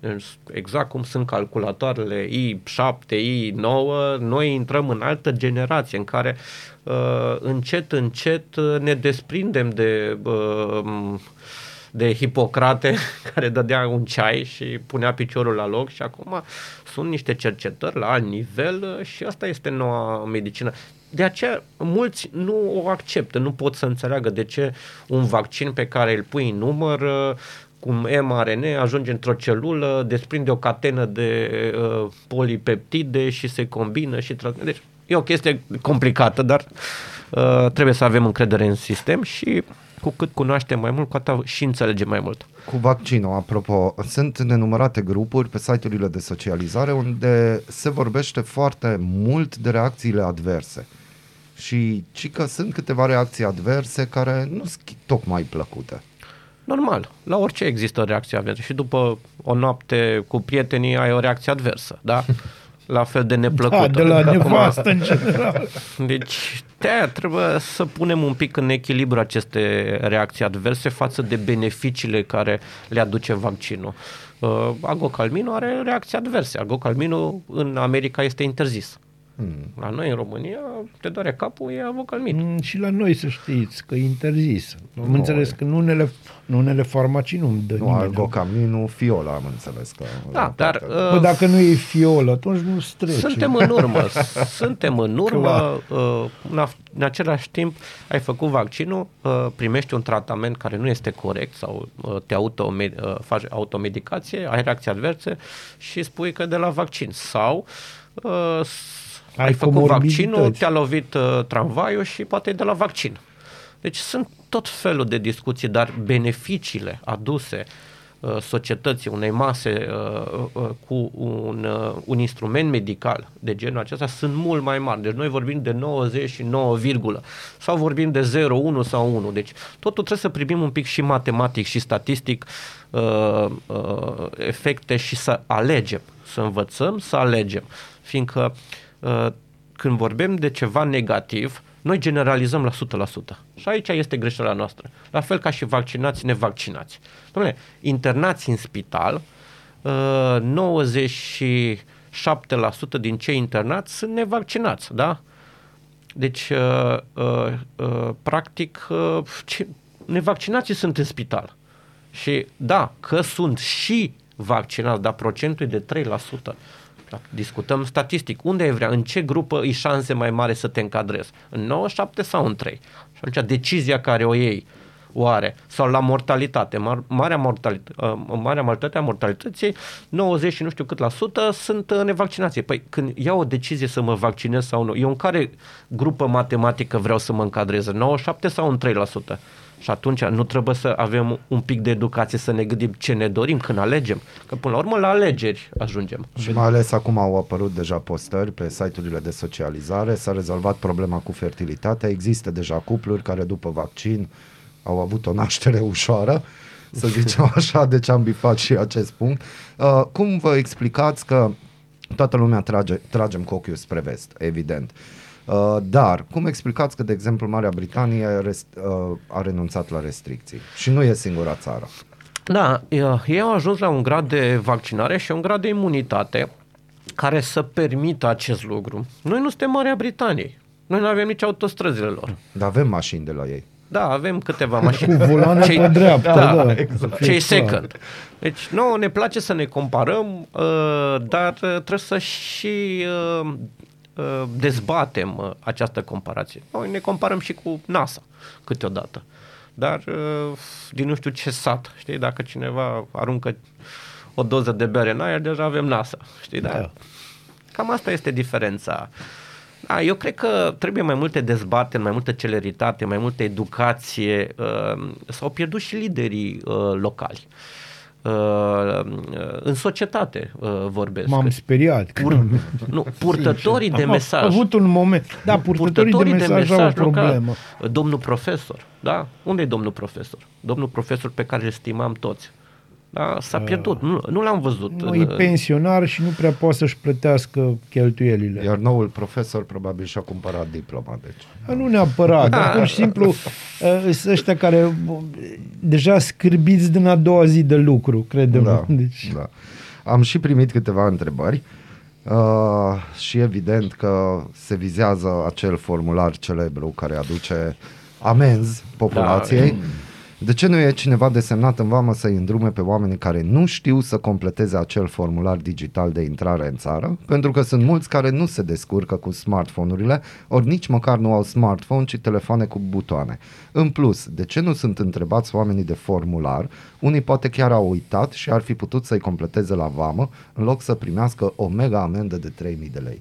Deci, exact cum sunt calculatoarele i7, i9, noi intrăm în altă generație în care uh, încet, încet ne desprindem de uh, de Hipocrate care dădea un ceai și punea piciorul la loc și acum sunt niște cercetări la alt nivel și asta este noua medicină de aceea mulți nu o acceptă, nu pot să înțeleagă de ce un vaccin pe care îl pui în număr cum mRNA ajunge într-o celulă, desprinde o catenă de uh, polipeptide și se combină și tra- deci e o chestie complicată, dar uh, trebuie să avem încredere în sistem și cu cât cunoaștem mai mult, cu atât și înțelegem mai mult. Cu vaccinul, apropo, sunt nenumărate grupuri pe site-urile de socializare unde se vorbește foarte mult de reacțiile adverse și ci că sunt câteva reacții adverse care nu sunt tocmai plăcute. Normal, la orice există reacție adversă și după o noapte cu prietenii ai o reacție adversă, da? La fel de neplăcută. Da, de la nevastă în general. Deci, de trebuie să punem un pic în echilibru aceste reacții adverse față de beneficiile care le aduce vaccinul. Uh, agocalminul are reacții adverse. Agocalminul în America este interzis. Hmm. La noi în România te doare capul, e avocalmit. Mm, și la noi să știți că e interzis. Am no, înțeles că în unele, în unele farmacii nu dă nu, nimeni. Algocaminul, fiola am înțeles că... Da, dar... Uh, Bă, dacă nu e fiolă, atunci nu strece. Suntem în urmă. suntem în urmă. Uh, în, în același timp ai făcut vaccinul, uh, primești un tratament care nu este corect sau uh, te automed, uh, faci automedicație, ai reacții adverse și spui că de la vaccin. Sau uh, ai, ai făcut vaccinul, te-a lovit uh, tramvaiul și poate e de la vaccin. Deci sunt tot felul de discuții, dar beneficiile aduse uh, societății, unei mase uh, uh, cu un, uh, un instrument medical de genul acesta sunt mult mai mari. Deci noi vorbim de 99, virgulă, sau vorbim de 0, 1 sau 1. Deci totul trebuie să privim un pic și matematic și statistic uh, uh, efecte și să alegem, să învățăm să alegem. Fiindcă uh, când vorbim de ceva negativ, noi generalizăm la 100%. Și aici este greșeala noastră. La fel ca și vaccinați, nevaccinați. Dom'le, internați în spital, uh, 97% din cei internați sunt nevaccinați, da? Deci, uh, uh, uh, practic, uh, ce, nevaccinații sunt în spital. Și da, că sunt și vaccinați, dar procentul e de 3%. Da, discutăm statistic. Unde ai vrea? În ce grupă e șanse mai mare să te încadrezi? În 97 sau în 3? Și atunci decizia care o iei o are. Sau la mortalitate. Mar- marea, mortalitate, uh, marea mortalitate a mortalității, 90 și nu știu cât la sută sunt uh, nevaccinații. Păi când iau o decizie să mă vaccinez sau nu, eu în care grupă matematică vreau să mă încadrez? În 97 sau în 3%? Și atunci nu trebuie să avem un pic de educație să ne gândim ce ne dorim când alegem. Că până la urmă la alegeri ajungem. Și mai ales acum au apărut deja postări pe site-urile de socializare, s-a rezolvat problema cu fertilitatea, există deja cupluri care după vaccin au avut o naștere ușoară, să zicem așa, deci am bifat și acest punct. Uh, cum vă explicați că toată lumea trage, tragem cu ochiul spre vest, evident. Uh, dar, cum explicați că, de exemplu, Marea Britanie rest, uh, a renunțat la restricții și nu e singura țară? Da, ei au ajuns la un grad de vaccinare și un grad de imunitate care să permită acest lucru. Noi nu suntem Marea Britanie. Noi nu avem nici autostrăzile lor. Dar avem mașini de la ei. Da, avem câteva mașini. Cu volane pe dreapta, da, exact. Cei second. Deci, nouă ne place să ne comparăm, uh, dar uh, trebuie să și uh, uh, dezbatem uh, această comparație. Noi ne comparăm și cu NASA câteodată. Dar uh, din nu știu ce sat, știi, dacă cineva aruncă o doză de bere în aer, deja avem NASA, știi, dar Da. cam asta este diferența. Da, eu cred că trebuie mai multe dezbateri, mai multă celeritate, mai multă educație. Uh, s-au pierdut și liderii uh, locali. Uh, în societate uh, vorbesc. M-am speriat. Pur, nu, purtătorii de Am mesaj. avut un moment. Da, purtătorii, de mesaj au o problemă. local. Domnul profesor, da? Unde e domnul profesor? Domnul profesor pe care îl stimam toți. Da? S-a pierdut, nu, nu l-am văzut. Nu, e În- pensionar și nu prea poate să-și plătească cheltuielile. Iar noul profesor probabil și-a cumpărat diploma, deci. Nu neapărat, dar pur și simplu uh, sunt ăștia care uh, deja scârbiți din a doua zi de lucru, credem. Da, Deci, da. Am și primit câteva întrebări uh, și evident că se vizează acel formular celebru care aduce amenzi populației. Da. De ce nu e cineva desemnat în vamă să-i îndrume pe oamenii care nu știu să completeze acel formular digital de intrare în țară? Pentru că sunt mulți care nu se descurcă cu smartphone-urile, ori nici măcar nu au smartphone, ci telefoane cu butoane. În plus, de ce nu sunt întrebați oamenii de formular? Unii poate chiar au uitat și ar fi putut să-i completeze la vamă, în loc să primească o mega amendă de 3000 de lei.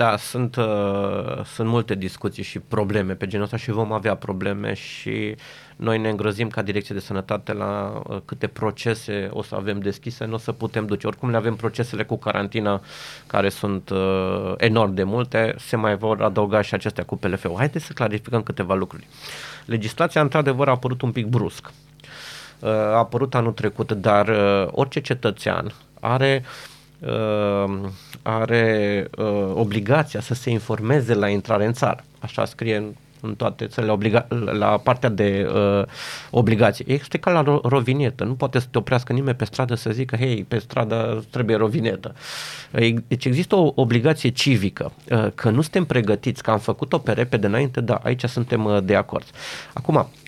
Da, sunt, uh, sunt multe discuții și probleme pe genul ăsta și vom avea probleme și noi ne îngrozim ca Direcție de Sănătate la uh, câte procese o să avem deschise, nu o să putem duce. Oricum le avem procesele cu carantina care sunt uh, enorm de multe, se mai vor adăuga și acestea cu PLF-ul. Haideți să clarificăm câteva lucruri. Legislația într-adevăr a apărut un pic brusc. Uh, a apărut anul trecut, dar uh, orice cetățean are uh, are uh, obligația să se informeze la intrare în țară. Așa scrie în, în toate țările obliga- la partea de uh, obligație. Este ca la ro- rovinetă. Nu poate să te oprească nimeni pe stradă să zică, hei, pe stradă trebuie rovinetă. E- Deci există o obligație civică. Uh, Că nu suntem pregătiți, că am făcut-o pe repede înainte, da, aici suntem uh, de acord. Acum, Uh,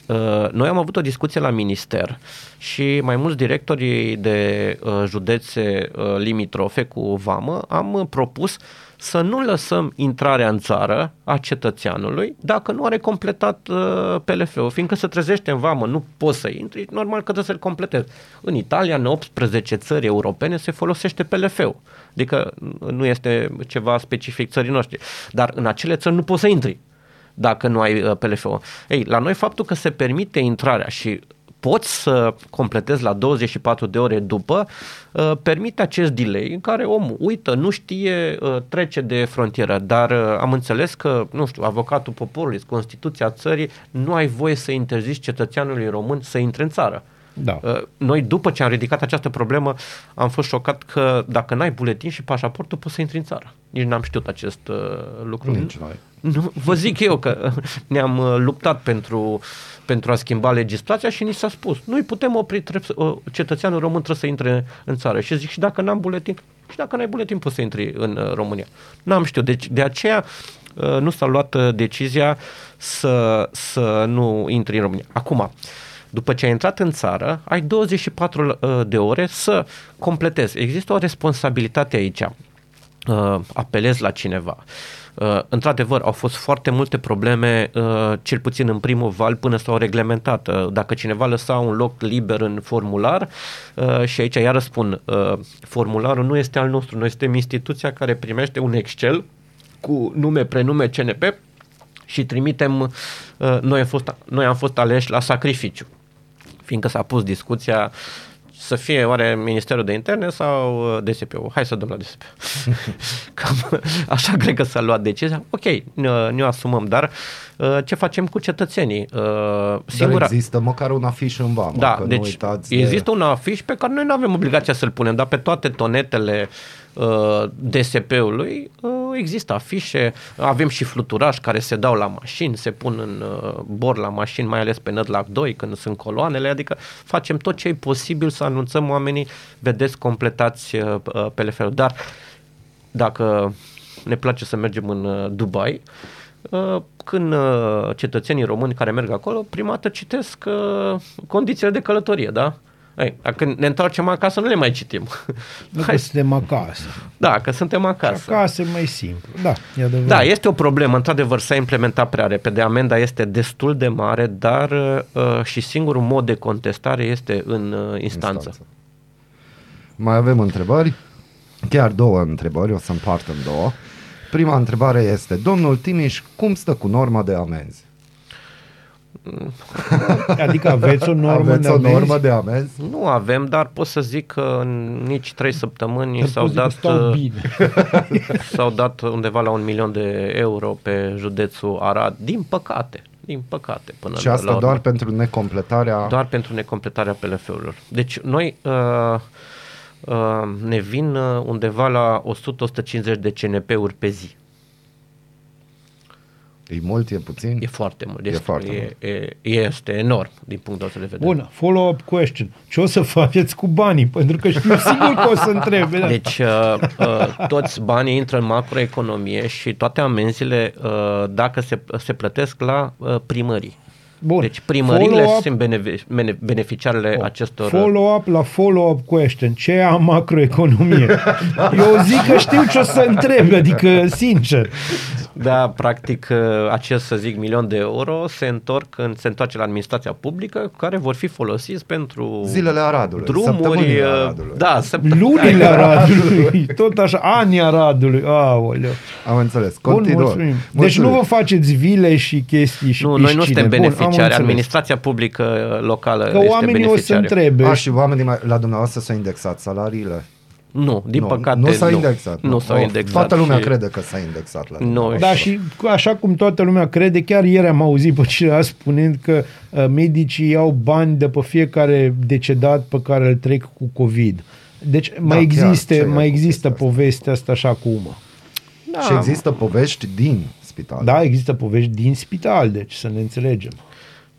Noi am avut o discuție la minister și mai mulți directori de uh, județe uh, limitrofe cu vamă am uh, propus să nu lăsăm intrarea în țară a cetățeanului dacă nu are completat uh, PLF-ul, fiindcă se trezește în vamă, nu poți să intri, normal că trebuie să-l completezi. În Italia, în 18 țări europene, se folosește PLF-ul. Adică nu este ceva specific țării noștri. Dar în acele țări nu poți să intri dacă nu ai uh, PLF-ul. Ei, la noi faptul că se permite intrarea și poți să completezi la 24 de ore după, uh, permite acest delay în care omul uită, nu știe, uh, trece de frontieră, dar uh, am înțeles că, nu știu, avocatul poporului, Constituția țării, nu ai voie să interzici cetățeanului român să intre în țară. Da. Uh, Noi, după ce am ridicat această problemă, am fost șocat că dacă n-ai buletin și pașaportul, poți să intri în țară. Nici n-am știut acest uh, lucru. Nici noi. Nu, vă zic eu că ne-am uh, luptat pentru, pentru a schimba legislația și ni s-a spus, nu îi putem opri, trebuie, să- uh, cetățeanul român trebuie să intre în țară. Și zic, și dacă n-am buletin, și dacă n-ai buletin, poți să intri în uh, România. N-am știut, deci de aceea uh, nu s-a luat uh, decizia să, să nu intri în România. Acum, după ce ai intrat în țară, ai 24 uh, de ore să completezi. Există o responsabilitate aici. Uh, apelezi la cineva. Uh, într-adevăr, au fost foarte multe probleme, uh, cel puțin în primul val, până s-au reglementat. Uh, dacă cineva lăsa un loc liber în formular, uh, și aici iară spun, uh, formularul nu este al nostru, noi suntem instituția care primește un Excel cu nume, prenume, CNP și trimitem, uh, noi am fost, noi am fost aleși la sacrificiu, fiindcă s-a pus discuția să fie oare Ministerul de Interne sau uh, DSP-ul. Hai să dăm la DSP. Cam așa cred că s-a luat decizia. Ok, ne, ne asumăm, dar uh, ce facem cu cetățenii? Uh, Dar Singura, există măcar un afiș în vamă, da, că deci nu uitați există un afiș pe care noi nu avem obligația să-l punem, dar pe toate tonetele uh, DSP-ului uh, există afișe, avem și fluturași care se dau la mașini, se pun în uh, bor la mașini, mai ales pe Nădlac 2 când sunt coloanele, adică facem tot ce e posibil să anunțăm oamenii, vedeți, completați uh, uh, PLF-ul, dar dacă ne place să mergem în uh, Dubai, uh, când uh, cetățenii români care merg acolo, prima dată citesc uh, condițiile de călătorie, da? Ei, dacă ne întoarcem acasă, nu le mai citim. Nu Hai, că suntem acasă. da, că suntem acasă. Acasă e mai simplu. Da, e adevărat. Da, este o problemă, într-adevăr, s-a implementat prea repede, amenda este destul de mare, dar uh, și singurul mod de contestare este în uh, instanță. instanță. Mai avem întrebări? Chiar două întrebări, o să împart în două. Prima întrebare este, domnul Timiș, cum stă cu norma de amenzi? Adică aveți o normă Aveți de o amenzi? normă de amenzi? Nu avem, dar pot să zic că în nici trei săptămâni Dar s-au pot zic că dat, stau uh, bine. s-au dat undeva la un milion de euro pe județul Arad, din păcate, din păcate. Până Și la, asta la urmă. doar pentru necompletarea... doar pentru necompletarea PLF-urilor. Deci noi uh, uh, ne vin uh, undeva la 100-150 de CNP-uri pe zi. E mult, e puțin? E foarte mult. E Este, foarte e, e, este enorm din punctul ăsta de vedere. Bun, follow-up question. Ce o să faceți cu banii? Pentru că știu sigur că o să întrebe. Da. Deci uh, uh, toți banii intră în macroeconomie și toate amenziile, uh, dacă se, se plătesc la uh, primării. Bun. Deci primările Follow-up- sunt bene- bene- beneficiarele acestor... Follow-up la follow-up question. Ce e macroeconomie? Eu zic că știu ce o să întreb, adică sincer. Da, practic uh, acest, să zic, milion de euro se întorc în, se întoarce la administrația publică, care vor fi folosiți pentru Zilele Aradului, drumuri, săptămânile uh, Aradului. da, săptămâni. Lunile Aradului, tot așa, anii Aradului. Aoleu. Am înțeles. Bun, Continuăm. mulțumim. Deci Mulțumim. nu vă faceți vile și chestii și Nu, noi nu piscine. suntem Bun, am beneficiari, înțeles. administrația publică uh, locală Că este oamenii o să beneficiară. întrebe. A, și oamenii mai- la dumneavoastră s-au indexat salariile? Nu, din nu, păcate nu s-au nu. indexat. Nu s-au Oh, indexat. Toată lumea și- crede că s-a indexat la Nu, dumneavoastră. Da, și cu- așa cum toată lumea crede, chiar ieri am auzit pe cineva spunând că uh, medicii iau bani de pe fiecare decedat pe care îl trec cu COVID. Deci mai chiar, există, ce e mai cu există chestia asta? povestea asta așa cum. Da, Și există povești din spital. Da, există povești din spital, deci să ne înțelegem.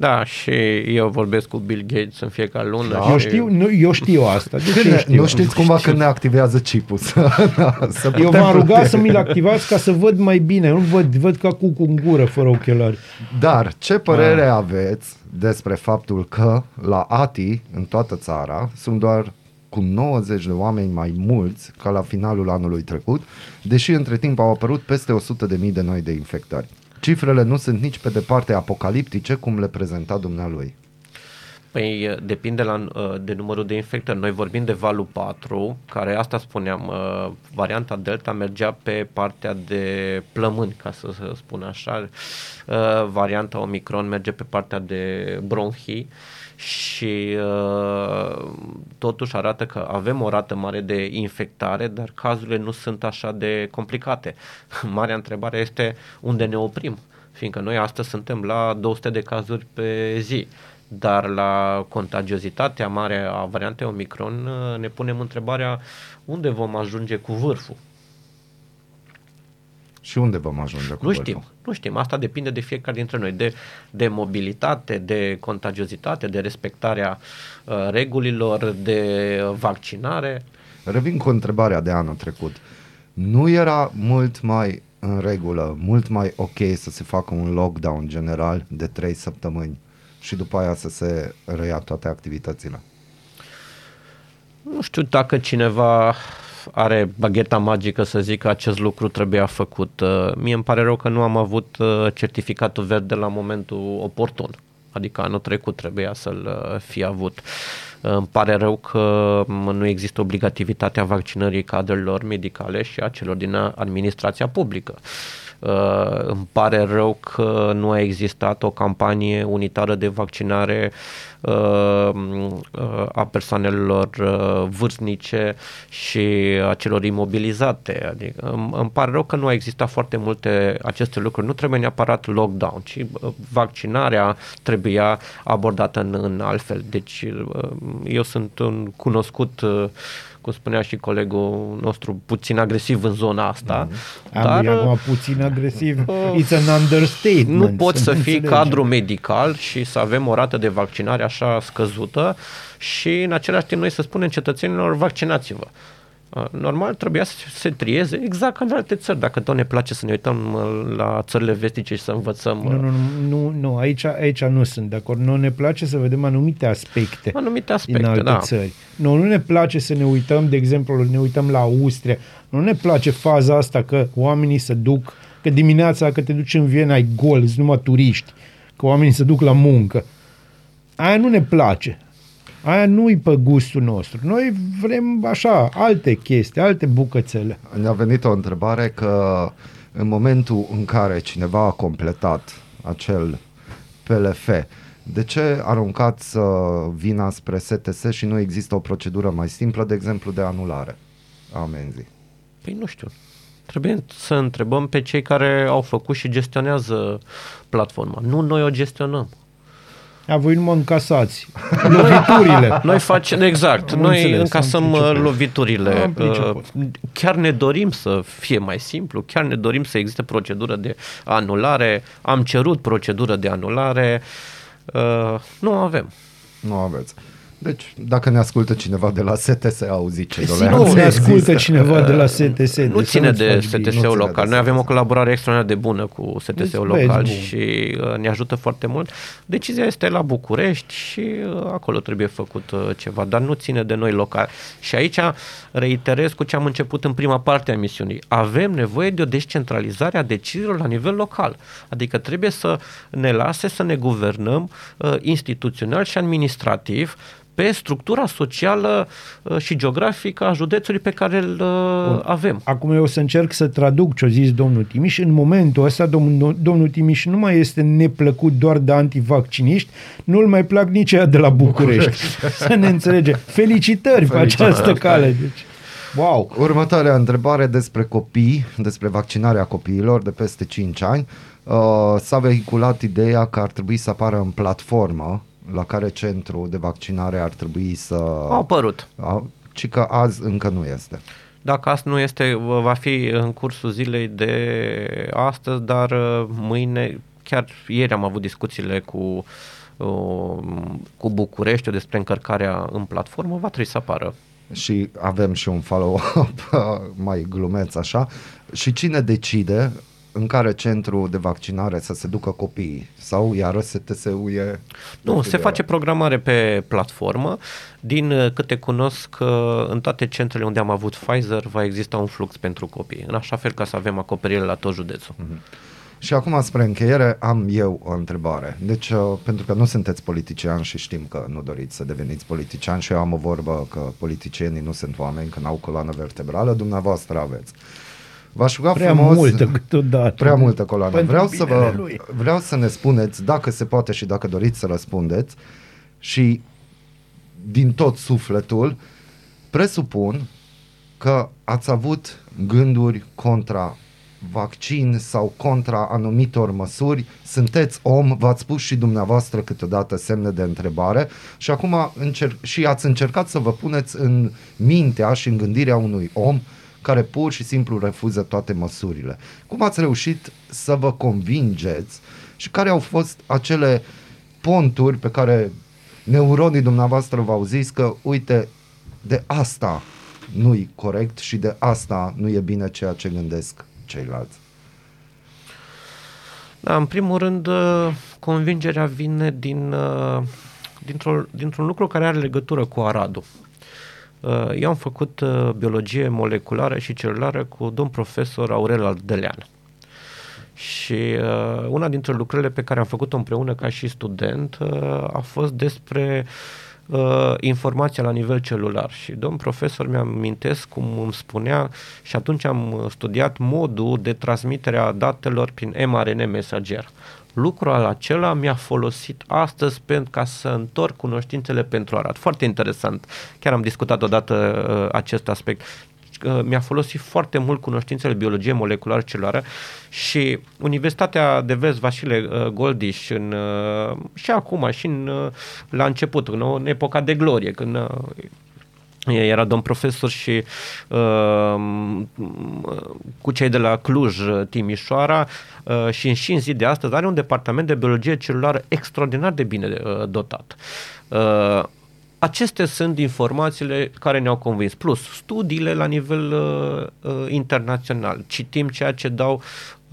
Da, și eu vorbesc cu Bill Gates în fiecare lună. Da. și Eu știu, nu, eu știu asta. De Când ce ne, știu? nu știți cumva când ne activează chipul să, să Eu putem v-am rugat plăti. să mi-l activați ca să văd mai bine. Nu văd, văd ca cu cu în gură, fără ochelari. Dar ce părere aveți despre faptul că la ATI, în toată țara, sunt doar cu 90 de oameni mai mulți ca la finalul anului trecut, deși între timp au apărut peste 100.000 de noi de infectări. Cifrele nu sunt nici pe departe apocaliptice cum le prezenta dumnealui. Păi uh, depinde la, uh, de numărul de infectări. Noi vorbim de valul 4, care asta spuneam, uh, varianta Delta mergea pe partea de plămâni, ca să spun așa. Uh, Varianta Omicron merge pe partea de bronhii și uh, totuși arată că avem o rată mare de infectare, dar cazurile nu sunt așa de complicate. Marea întrebare este unde ne oprim, fiindcă noi astăzi suntem la 200 de cazuri pe zi dar la contagiozitatea mare a variantei Omicron uh, ne punem întrebarea unde vom ajunge cu vârful. Și unde vom ajunge cu Nu vârful? știm, nu știm. Asta depinde de fiecare dintre noi, de, de mobilitate, de contagiozitate, de respectarea uh, regulilor, de vaccinare. Revin cu întrebarea de anul trecut. Nu era mult mai în regulă, mult mai ok să se facă un lockdown general de 3 săptămâni și după aia să se reia toate activitățile? Nu știu dacă cineva are bagheta magică să zică acest lucru trebuia făcut. Uh, Mie îmi pare rău că nu am avut uh, certificatul verde la momentul oportun. Adică anul trecut trebuia să-l uh, fi avut. Îmi pare rău că m, nu există obligativitatea vaccinării cadrelor medicale și a celor din administrația publică. Uh, îmi pare rău că nu a existat o campanie unitară de vaccinare uh, uh, a persoanelor uh, vârstnice și a celor imobilizate. Adică îmi, îmi pare rău că nu a existat foarte multe aceste lucruri. Nu trebuie neapărat lockdown, ci uh, vaccinarea trebuia abordată în, în altfel. Deci uh, eu sunt un cunoscut uh, cum spunea și colegul nostru, puțin agresiv în zona asta. Am dar acum puțin agresiv. It's an understatement. nu poți să fii înțelegem. cadru medical și să avem o rată de vaccinare așa scăzută și în același timp noi să spunem cetățenilor vaccinați-vă. Uh, Normal trebuia să se trieze exact ca în alte țări. Dacă tot ne place să ne uităm uh, la țările vestice și să învățăm Nu, nu, nu, nu, nu aici, aici nu sunt de acord. Nu ne place să vedem anumite aspecte anumite aspecte. din alte da. țări. Nu, nu ne place să ne uităm, de exemplu, ne uităm la Austria. Nu ne place faza asta că oamenii se duc, că dimineața că te duci în Viena ai gol, sunt numai turiști, că oamenii se duc la muncă. Aia nu ne place. Aia nu-i pe gustul nostru. Noi vrem așa, alte chestii, alte bucățele. Ne-a venit o întrebare că în momentul în care cineva a completat acel PLF, de ce aruncat să vina spre STS și nu există o procedură mai simplă, de exemplu, de anulare a amenzii? Păi nu știu. Trebuie să întrebăm pe cei care au făcut și gestionează platforma. Nu noi o gestionăm. A, voi nu mă încasați. Loviturile. Noi facem, exact, Am noi înțeles, încasăm am uh, priceput. loviturile. Am priceput. Uh, Chiar ne dorim să fie mai simplu, chiar ne dorim să existe procedură de anulare. Am cerut procedură de anulare. Uh, Nu avem. Nu aveți. Deci, dacă ne ascultă cineva de la STS, auzi ce Nu doleanțe ne ascultă există. cineva de la STS. Nu deci să ține nu-ți de faci bine. STS-ul ține local. de Noi avem o STS. colaborare extraordinar de bună cu STS-ul Deci, local vezi, bun. și uh, ne ajută foarte mult. Decizia este la București și uh, acolo trebuie făcut uh, ceva, dar nu ține de noi local. Și aici reiterez cu ce am început în prima parte a misiunii. Avem nevoie de o descentralizare a deciziilor la nivel local. Adică trebuie să ne lase să ne guvernăm uh, instituțional și administrativ pe structura socială uh, și geografică a județului pe care îl uh, avem. Acum eu o să încerc să traduc ce a zis domnul Timiș. În momentul ăsta, domnul, domnul Timiș nu mai este neplăcut doar de antivacciniști, nu-l mai plac nici ea de la București. să ne înțelege. Felicitări pe această cale. Deci, wow! Următoarea întrebare despre copii, despre vaccinarea copiilor de peste 5 ani. Uh, s-a vehiculat ideea că ar trebui să apară în platformă la care centru de vaccinare ar trebui să... Au apărut. A, ci că azi încă nu este. Dacă asta nu este, va fi în cursul zilei de astăzi, dar uh, mâine, chiar ieri am avut discuțiile cu, uh, cu București despre încărcarea în platformă, va trebui să apară. Și avem și un follow-up mai glumeț așa. Și cine decide în care centru de vaccinare să se ducă copiii? Sau iară STS-ul e... Nu, se face programare pe platformă. Din uh, câte cunosc, uh, în toate centrele unde am avut Pfizer va exista un flux pentru copii, în așa fel ca să avem acoperire la tot județul. Și acum, spre încheiere, am eu o întrebare. Deci, uh, pentru că nu sunteți politician și știm că nu doriți să deveniți politician și eu am o vorbă că politicienii nu sunt oameni, că n-au coloană vertebrală, dumneavoastră aveți. V-aș ruga Prea frumos... multă câteodată. Prea multă coloană. Pentru Vreau să, binele vă, lui. vreau să ne spuneți, dacă se poate și dacă doriți să răspundeți, și din tot sufletul, presupun că ați avut gânduri contra vaccin sau contra anumitor măsuri, sunteți om, v-ați pus și dumneavoastră câteodată semne de întrebare și acum încer- și ați încercat să vă puneți în mintea și în gândirea unui om care pur și simplu refuză toate măsurile. Cum ați reușit să vă convingeți și care au fost acele ponturi pe care neuronii dumneavoastră v-au zis că, uite, de asta nu-i corect și de asta nu e bine ceea ce gândesc ceilalți. Da, în primul rând, uh, convingerea vine din, uh, dintr-o, dintr-un lucru care are legătură cu Aradul. Uh, Eu am făcut uh, biologie moleculară și celulară cu domn profesor Aurel Aldelean. Și uh, una dintre lucrurile pe care am făcut-o împreună ca și student uh, a fost despre uh, informația la nivel celular. Și domn profesor mi-am amintesc cum îmi spunea și atunci am uh, studiat modul de transmitere a datelor prin mRNA mesager. Lucrul acela mi-a folosit astăzi pentru ca să întorc cunoștințele pentru arat. Foarte interesant. Chiar am discutat odată uh, acest aspect uh, mi-a folosit foarte mult cunoștințele biologie moleculară celulară și Universitatea de Vest Vasile uh, Goldiș în, uh, și acum și în, uh, la început, în, în epoca de glorie, când uh, era domn profesor și uh, cu cei de la Cluj, Timișoara uh, și, și în zi de astăzi are un departament de biologie celulară extraordinar de bine uh, dotat. Uh, acestea sunt informațiile care ne-au convins. Plus, studiile la nivel uh, uh, internațional. Citim ceea ce dau uh,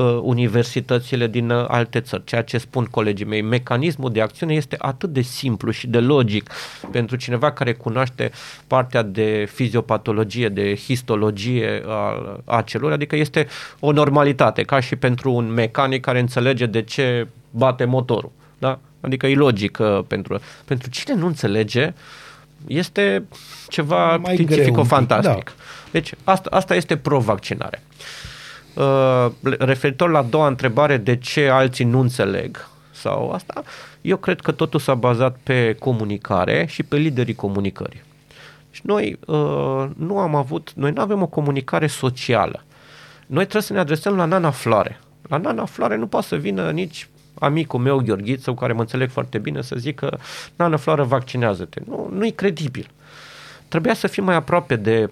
universitățile din uh, alte țări, ceea ce spun colegii mei. Mecanismul de acțiune este atât de simplu și de logic pentru cineva care cunoaște partea de fiziopatologie, de histologie a, a celor, adică este o normalitate, ca și pentru un mecanic care înțelege de ce bate motorul. Da? Adică e logic uh, pentru, pentru cine nu înțelege, este ceva Mai științifico-fantastic. greu un pic, da. Deci asta, asta este pro-vaccinare. Uh, referitor la a doua întrebare, de ce alții nu înțeleg sau asta, eu cred că totul s-a bazat pe comunicare și pe liderii comunicării. Și noi uh, nu am avut, noi nu avem o comunicare socială. Noi trebuie să ne adresăm la Nana Floare. La Nana Floare nu poate să vină nici amicul meu, Gheorghiță, cu care mă înțeleg foarte bine, să zică Nana Floare, vaccinează-te. Nu, nu e credibil. Trebuia să fim mai aproape de,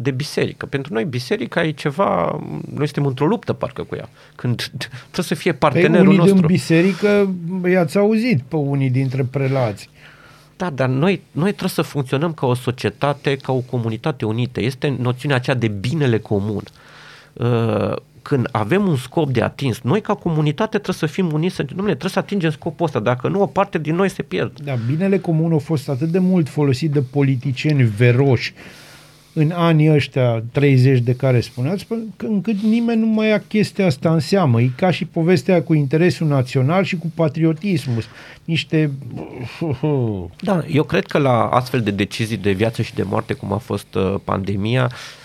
de biserică. Pentru noi biserica e ceva, noi suntem într-o luptă parcă cu ea. Când trebuie să fie Pe partenerul unii nostru. din biserică i-ați auzit pe unii dintre prelați. Da, dar noi, noi trebuie să funcționăm ca o societate, ca o comunitate unită. Este noțiunea aceea de binele comun. Uh, Când avem un scop de atins, noi ca comunitate trebuie să fim uniți, să domnule, trebuie să atingem scopul ăsta. Dacă nu, o parte din noi se pierd. Da, binele comun a fost atât de mult folosit de politicieni veroși în anii ăștia 30 de care spuneați, pă- că încât nimeni nu mai ia chestia asta în seamă. E ca și povestea cu interesul național și cu patriotismul. Niște... Da, eu cred că la astfel de decizii de viață și de moarte, cum a fost uh, pandemia, uh,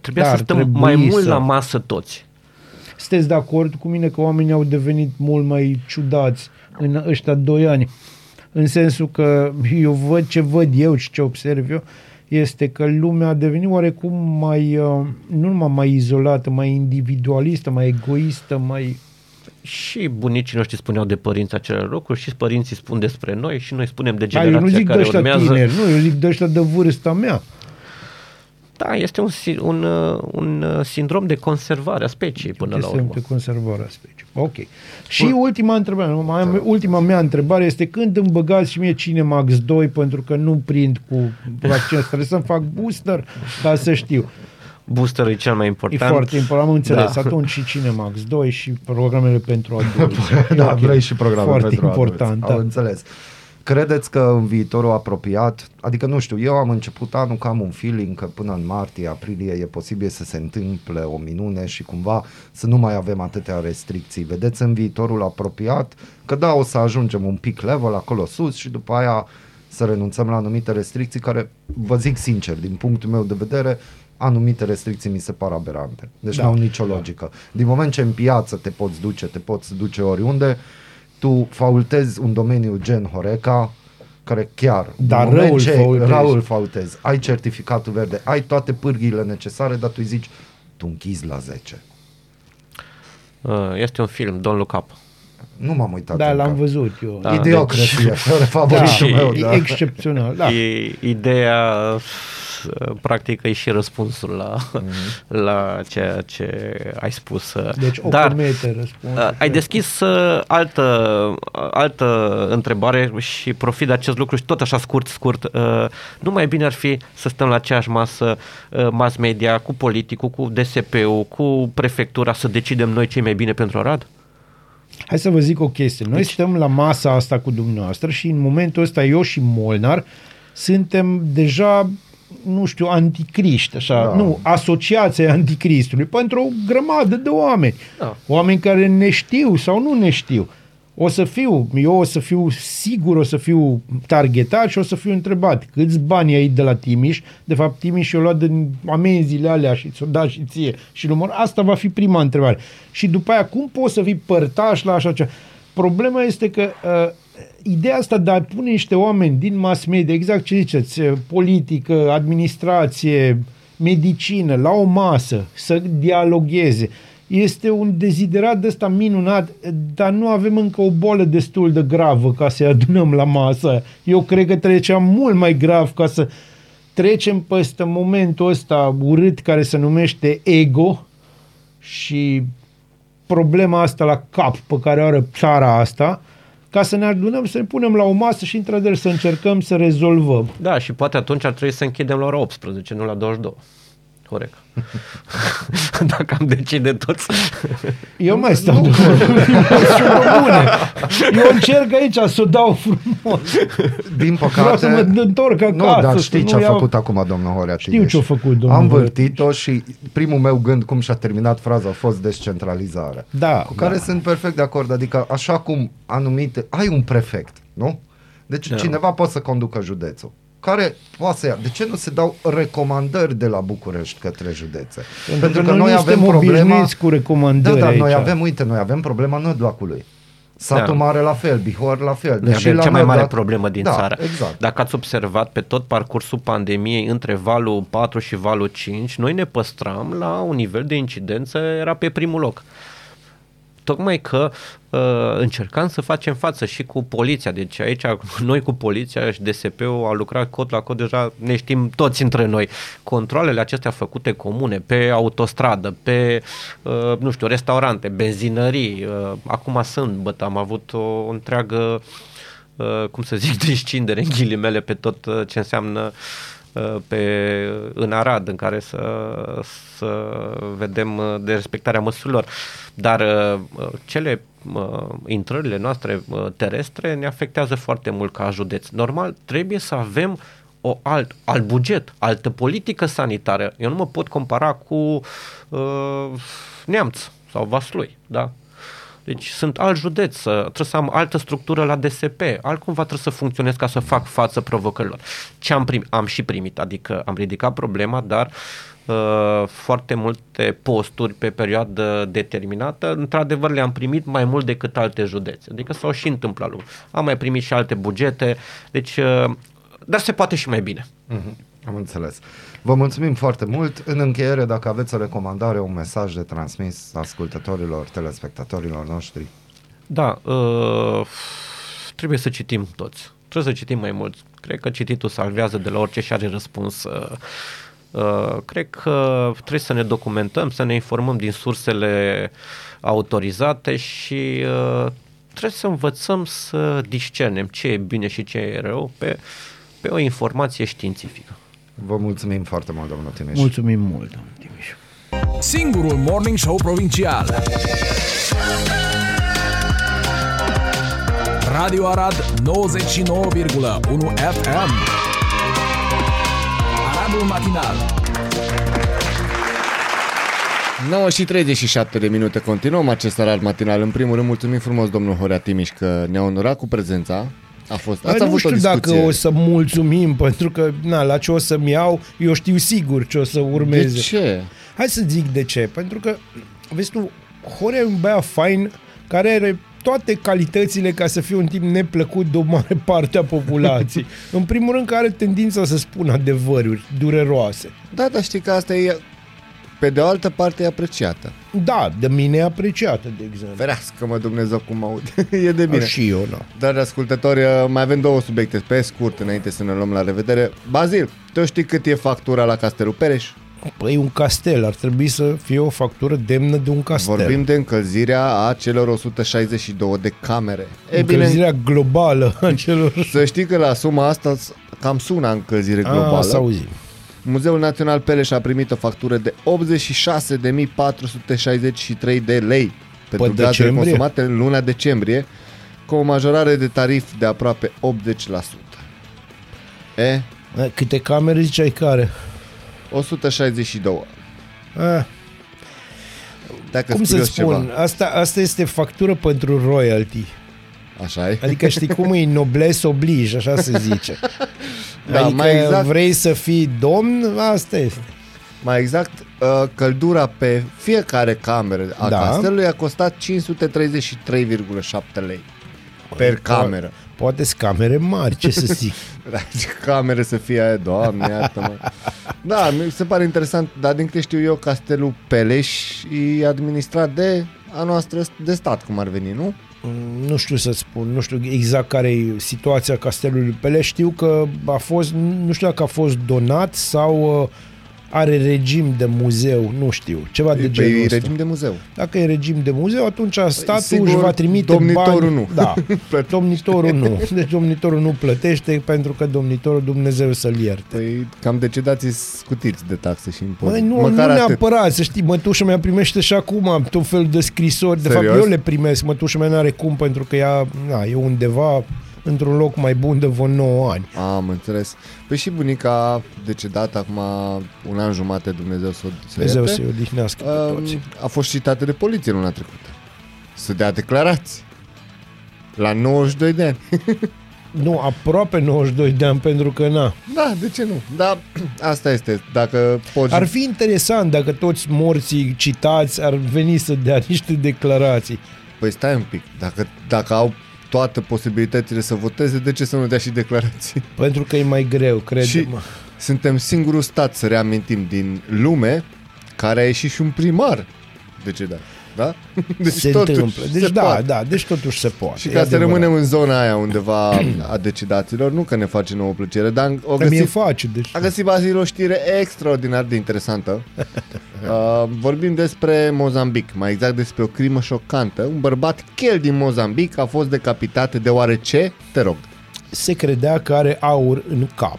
trebuia Da, să ar stăm trebui mai mult să- la masă toți. Sunteți de acord cu mine că oamenii au devenit mult mai ciudați în ăștia doi ani? În sensul că eu văd ce văd eu și ce observ eu, este că lumea a devenit oarecum mai, uh, nu numai mai izolată, mai individualistă, mai egoistă, mai... Și bunicii noștri spuneau de părinți acele lucruri și părinții spun despre noi și noi spunem de Da, eu nu generația zic de care ăștia urmează. tineri, nu, eu zic de ăștia de vârsta mea. Da, este un, si- un, uh, un uh, sindrom de conservare a speciei până la Chestiune urmă. de conservarea speciei. Ok. Și ultima întrebare, nu, mai am, ultima mea întrebare este când îmi băgați și mie Cinemax 2 pentru că nu prind cu vaccin, trebuie să-mi fac booster ca să știu. Boosterul e cel mai E important. foarte important, am înțeles. Da. Atunci și Cinemax 2 și programele pentru adulți. da, Ok. vrei și programe Foarte pentru important, adulți. Am da. înțeles. Credeți că în viitorul apropiat, adică nu știu, eu am început anul că am un feeling că până în martie, aprilie e posibil să se întâmple o minune și cumva să nu mai avem atâtea restricții. Vedeți în viitorul apropiat că da, o să ajungem un pic level acolo sus și după aia să renunțăm la anumite restricții care, vă zic sincer, din punctul meu de vedere, anumite restricții mi se par aberante. Deci Da. da. n-au nicio logică. Din moment ce în piață te poți duce, te poți duce oriunde, tu faultezi un domeniu gen Horeca, care chiar, Dar în moment răul ce faultezi. răul faultezi, ai certificatul verde, ai toate pârghiile necesare, dar tu îi zici, tu închizi la 10. Uh, Este un film, Don't Look Up. Nu m-am uitat. Da, încă. l-am văzut eu. Da. Idiocrație, fără favoritul Da, meu, e da. excepțional. Da. E, ideea, uh, practic, e și răspunsul la, la ceea ce ai spus. uh. Deci o Dar, comete răspuns. Uh, ai deschis uh, altă, uh, altă întrebare și profit de acest lucru și tot așa scurt, scurt. Uh, nu mai bine ar fi să stăm la aceeași masă uh, mass media cu politicul, cu DSP-ul, cu prefectura, să decidem noi ce e mai bine pentru Arad? Hai să vă zic o chestie. Noi Deci- stăm la masa asta cu dumneavoastră și în momentul ăsta eu și Molnar suntem deja nu știu, anticriști, așa, Da. da. nu, asociația anticristului, pentru o grămadă de oameni. Da. Oameni care ne știu sau nu ne știu. O să fiu, eu o să fiu sigur, o să fiu targetat și o să fiu întrebat câți bani ai de la Timiș. De fapt, Timiș i-a luat din amenziile alea și ți-o dat și ție. Și număr, asta va fi prima întrebare. Și după aia, cum poți să fii părtaș la așa ceva? Problema este că uh, ideea asta de a pune niște oameni din mass media, exact ce ziceți, uh, politică, administrație, medicină, la o masă, să dialogueze, este un deziderat de ăsta minunat, dar nu avem încă o boală destul de gravă ca să-i adunăm la masă. Eu cred că trecea mult mai grav ca să trecem peste momentul ăsta urât care se numește ego și problema asta la cap pe care o are țara asta, ca să ne adunăm, să ne punem la o masă și într-adevăr să încercăm să rezolvăm. Da, și poate atunci ar trebui să închidem la ora 18, nu la 22. Corect. Dacă am decide toți. Eu mai stau de vorbă. Sunt bune. Eu încerc aici să o dau frumos. Din Vreau să păcate... mă întorc acasă. Nu, dar să știi nu ce a iau- făcut acum domnul Horea Știu Timiș? ce a făcut domnul Am Horea vârtit-o și primul meu gând cum și-a terminat fraza a fost descentralizare. Da, Cu care da. sunt perfect de acord. Adică așa cum anumite... Ai un prefect, nu? Deci Da. cineva poate să conducă județul. Care poate să ia. De ce nu se dau recomandări de la București către județe? Pentru că noi nu suntem obișnuiți cu Da, recomandări dar aici. noi avem, uite, noi avem problema Nădlacului. Satul Da. Mare la fel, Bihor la fel. Noi avem la cea mai mare Nădlac- problemă din da, țară. Exact. Dacă ați observat, pe tot parcursul pandemiei, între valul 4 și valul 5, noi ne păstram la un nivel de incidență, era pe primul loc. Tocmai că uh, încercam să facem față și cu poliția. Deci aici noi cu poliția și DSP-ul au lucrat cot la cot, deja ne știm toți între noi. Controlele acestea făcute comune pe autostradă, pe, uh, nu știu, restaurante, benzinării, uh, acum sâmbătă am avut o întreagă uh, cum să zic, descindere în ghilimele pe tot uh, ce înseamnă uh, pe, în Arad, în care să, să vedem uh, de respectarea măsurilor. Dar uh, uh, cele uh, intrările noastre uh, terestre ne afectează foarte mult ca județ. Normal, trebuie să avem o alt, alt buget, altă politică sanitară. Eu nu mă pot compara cu uh, Neamț sau Vaslui, da? Deci sunt alt județ, să- trebuie să am altă structură la DSP, altcumva trebuie să funcționez ca să fac față provocărilor. Ce am primit? Am și primit, adică am ridicat problema, dar uh, foarte multe posturi pe perioadă determinată, într-adevăr le-am primit mai mult decât alte județe. Adică s-au și întâmplat lucruri. Am mai primit și alte bugete, deci, uh, dar se poate și mai bine. Am înțeles. Vă mulțumim foarte mult. În încheiere, dacă aveți o recomandare, un mesaj de transmis ascultătorilor, telespectatorilor noștri. Da, uh, trebuie să citim toți. Trebuie să citim mai mult. Cred că cititul salvează de la orice și are răspuns. Uh, uh, cred că trebuie să ne documentăm, să ne informăm din sursele autorizate și uh, trebuie să învățăm să discernem ce e bine și ce e rău pe, pe o informație științifică. Vă mulțumim foarte mult, domnul Timiș. Mulțumim mult, domnul Timiș. Singurul morning show provincial. Radio Arad 99,1 FM. Aradul matinal. 9 și 37 de minute continuăm acest arar matinal. În primul rând, mulțumim frumos domnul Horea Timiș că ne-a onorat cu prezența. A fost, ați Bă, nu avut știu o discuție. dacă o să mulțumim, pentru că na, la ce o să-mi iau, eu știu sigur ce o să urmeze. De ce? Hai să zic de ce. Pentru că, vezi tu, Horea e un băiat fain care are toate calitățile ca să fie un tip neplăcut de o mare parte a populației. în primul rând că are tendința să spună adevăruri dureroase. Da, dar știi că asta e, pe de o altă parte, e apreciată. Da, de mine e apreciată, de exemplu. Ferească-mă Dumnezeu cum mă aud. e de bine. Și eu, nu. Dar, ascultători, uh, mai avem două subiecte pe scurt înainte să ne luăm la revedere. Bazil, tu știi cât e factura la Castelul Pereș? Păi un castel, ar trebui să fie o factură demnă de un castel. Vorbim de încălzirea a celor 162 de camere. E bine, Încălzirea globală a celor... să știi că la suma asta s- cam sună încălzire A, globală. să auzim. Muzeul Național Peleș a primit o factură de 86.463 de lei pentru gazele decembrie? consumate în luna decembrie, cu o majorare de tarif de aproape 80%. E, Câte camere ziceai care? 162. Ah, Dacă cum să curios spun, Ceva. asta, asta este factură pentru royalty. Așa e? Adică știi cum e noblesse oblige, așa se zice. Da, adică mai exact- vrei să fii domn, asta este. Mai exact, uh, căldura pe fiecare cameră a Da. castelului a costat 533,7 lei per cameră. Poate sunt camere mari, ce să zic. Da, ce camere să fie aia, doamne, iartă-mă. Da, mi se pare interesant, dar din câte știu eu, castelul Peleș e administrat de a noastră de stat, cum ar veni, nu? Mm, nu știu să spun, nu știu exact care e situația castelului Peleș. Știu că a fost, nu știu dacă a fost donat sau uh, are regim de muzeu, nu știu, ceva de Pe genul e ăsta. regim de muzeu. Dacă e regim de muzeu, atunci statul sigur, își va trimite domnitorul bani. nu. Da, Plătește. domnitorul nu. Deci domnitorul nu plătește pentru că domnitorul Dumnezeu să-l ierte. Păi cam decedații scutiți de taxe și impozite. Măi, nu, Măcar nu atât. neapărat, să știi, mătușa mea primește și acum tot felul de scrisori. De Serios? fapt, eu le primesc, mătușa mea n-are cum, pentru că ea na, e undeva într-un loc mai bun de vreo 9 ani. Am înțeles. Păi și bunica a decedat acum un an jumate, Dumnezeu să o să Dumnezeu ierte. să-i odihnească pe toți. Um, a fost citată de poliție luna trecută. Să dea declarații. La 92 de ani. Nu, aproape 92 de ani, pentru că na. Da, de ce nu? Da, asta este. Dacă poți... Ar fi interesant dacă toți morții citați ar veni să dea niște declarații. Păi stai un pic. Dacă, dacă au toate posibilitățile să voteze, de ce să nu dea și declarații? Pentru că e mai greu, și crede-mă. suntem singurul stat, să reamintim, din lume care a ieșit și un primar decedat. Da? Deci se întâmplă. Deci se da, poate. da, deci totuși se poate. Și e ca să adevărat. rămânem în zona aia undeva a decidaților, nu că ne face nouă plăcere, dar o Că mie găsit, face, deci... a găsit Bazil o știre extraordinar de interesantă. Uh, vorbim despre Mozambic, mai exact despre o crimă șocantă. Un bărbat chel din Mozambic a fost decapitat deoarece, te rog, Se credea că are aur în cap.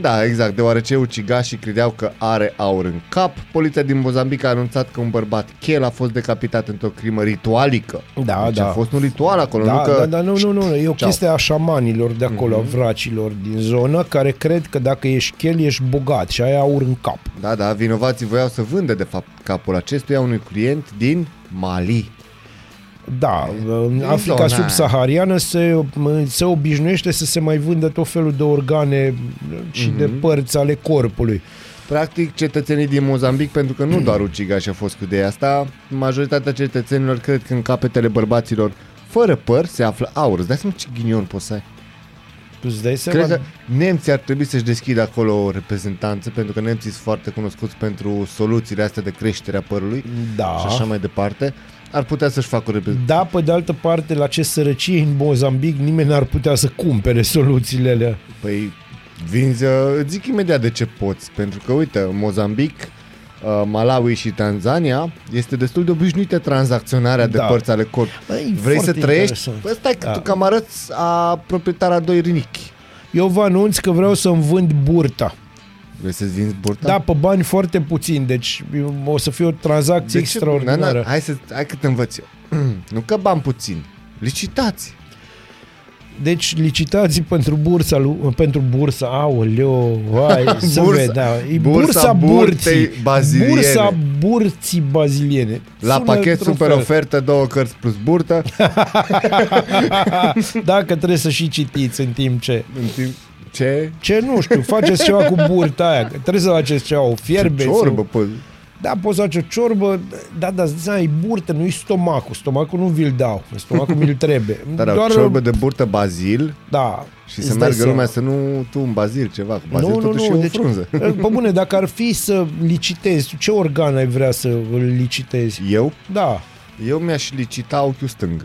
Da, exact, deoarece ucigașii credeau că are aur în cap. Poliția din Mozambic a anunțat că un bărbat chel a fost decapitat într-o crimă ritualică. Da, deci da. a fost un ritual acolo, Da, nu că... da, da, nu, nu, nu, e o Ceau. chestie a șamanilor de acolo, Mhm. a vracilor din zonă, care cred că dacă ești chel, ești bogat și ai aur în cap. Da, da, vinovații voiau să vândă de fapt capul acestuia unui client din Mali. Da, în Din Africa zona aia. subsahariană se, se obișnuiește să se mai vândă tot felul de organe și de Mhm. părți ale corpului. Practic, cetățenii din Mozambic, pentru că nu doar ucigași au fost cu de asta, majoritatea cetățenilor cred că în capetele bărbaților fără păr se află aur. Îți dai seama ce ghinion poți să ai? Tu îți dai seama? Cred că nemții ar trebui să-și deschidă acolo o reprezentanță, pentru că nemții sunt foarte cunoscuți pentru soluțiile astea de creștere a părului Da. și așa mai departe. Ar putea să-și facă o reprezentanță. Da, pe de altă parte, la ce sărăcie în Mozambic, nimeni n-ar putea să cumpere soluțiile alea. Păi, vinzi, uh, îți zic imediat de ce poți, pentru că, uite, în Mozambic, uh, Malawi și Tanzania este destul de obișnuită tranzacționarea de Da. părți ale corpului. Băi, Vrei să foarte trăiești? interesant. Păi stai că Da. tu cam arăți a proprietara doi rinichi. Eu vă anunț că vreau să-mi vând burta. Vrei să-ți vinzi burta? Da, pe bani foarte puțin, deci o să fie o tranzacție De ce? extraordinară. Na, na, hai, să, hai că te învăț eu. nu că bani puțin. Licitați. Deci licitații pentru bursa, lui- pentru bursa, aoleo, vai, să Bursa- vede, da. E bursa bursa, burtei burții, baziliene. bursa burții baziliene. La Sună pachet într-un super fel. ofertă, două cărți plus burtă. Dacă trebuie să și citiți în timp ce... în timp... Ce? Ce nu știu, faceți ceva cu burta aia, că trebuie să faceți ceva, o fierbe. Ce ciorbă, pă. Da, poți să faci o ciorbă, da, da, zi, ai burtă, nu-i stomacul. Stomacul nu vi-l dau, stomacul mi-l trebuie. Dar Doar... o ciorbă de burtă bazil Da. și îți să dai meargă seama. lumea să nu tu un bazil ceva. Cu bazil Nu, nu, totuși nu, e o deci, frunză. Pe bune, dacă ar fi să licitezi, tu ce organ ai vrea să îl licitezi? Eu? Da. Eu mi-aș licita ochiul stâng.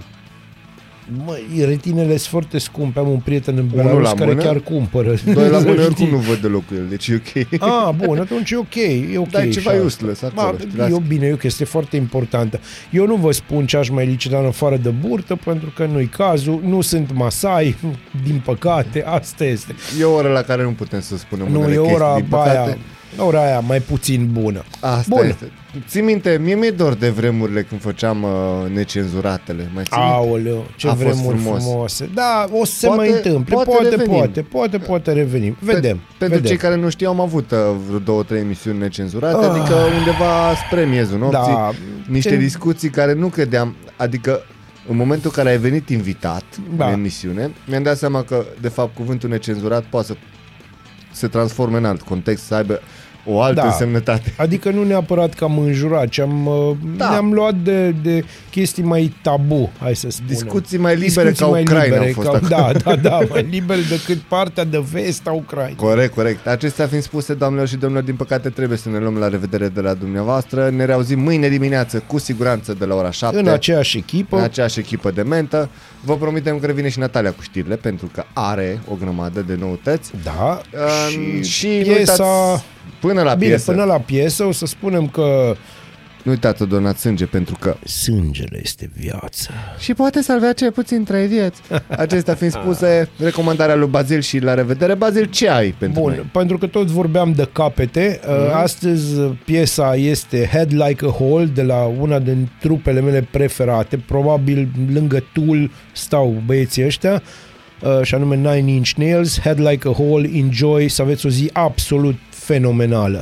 Măi, retinele sunt foarte scumpe. Am un prieten în Unul Belarus la care mână, chiar cumpără. Doi la mână Știi? oricum nu văd deloc cu el, deci e ok. Ah, bun, atunci e ok. E ok Dar e ceva și asta. useless acolo, Ba, știi, lasă. e bine, e o chestie foarte importantă. Eu nu vă spun ce aș mai licita în afară de burtă, pentru că nu-i cazul. Nu sunt masai, din păcate, asta este. E o oră la care nu putem să spunem Nu, unele e chestii, ora din aia, păcate. Ora aia mai puțin bună. Asta Bun. este. Ții minte, mie mi-e dor de vremurile când făceam uh, necenzuratele. Mai ții minte? Aoleu, ce A fost vremuri frumos. frumoase. Da, o să se Poate- mai întâmple. poate Poate, revenim. poate, poate, poate revenim. Vedem. Pe, pentru vedem. cei care nu știu, am avut uh, vreo două, trei emisiuni necenzurate, adică undeva spre miezul nopții, Da. niște Ce- discuții care nu credeam, adică în momentul în care ai venit invitat Da. în emisiune, mi-am dat seama că, de fapt, cuvântul necenzurat poate să se transforme în alt context, să aibă o altă Da. însemnătate. Adică nu neapărat că am înjurat, ci am, uh, Da. ne-am luat de, de chestii mai tabu, hai să spunem. Discuții mai libere ca mai Ucraina libere, au fost ca, acolo. Da, da, da, mai libere decât partea de vest a Ucrainei. Corect, corect. Acestea fiind spuse, doamnelor și domnilor, din păcate trebuie să ne luăm la revedere de la dumneavoastră. Ne reauzim mâine dimineață, cu siguranță, de la ora 7. În aceeași echipă, în aceeași echipă de mentă. Vă promitem că revine și Natalia cu știrile, pentru că are o grămadă de noutăți. da, Um, și, și nu piesa... uitați, până la Bine, piesă, până la piesă o să spunem că nu uitați să donați sânge, pentru că sângele este viață. și poate salvea cel puțin trei vieți. Acestea fiind spuse, recomandarea lui Bazil și la revedere. Bazil, ce ai pentru Bun, noi? pentru că tot vorbeam de capete, mm-hmm. astăzi uh, piesa este Head Like a Hole de la una din trupele mele preferate, probabil lângă Tool stau băieții ăștia, uh, și anume Nine Inch Nails, Head Like a Hole, enjoy, să aveți o zi absolut fenomenală.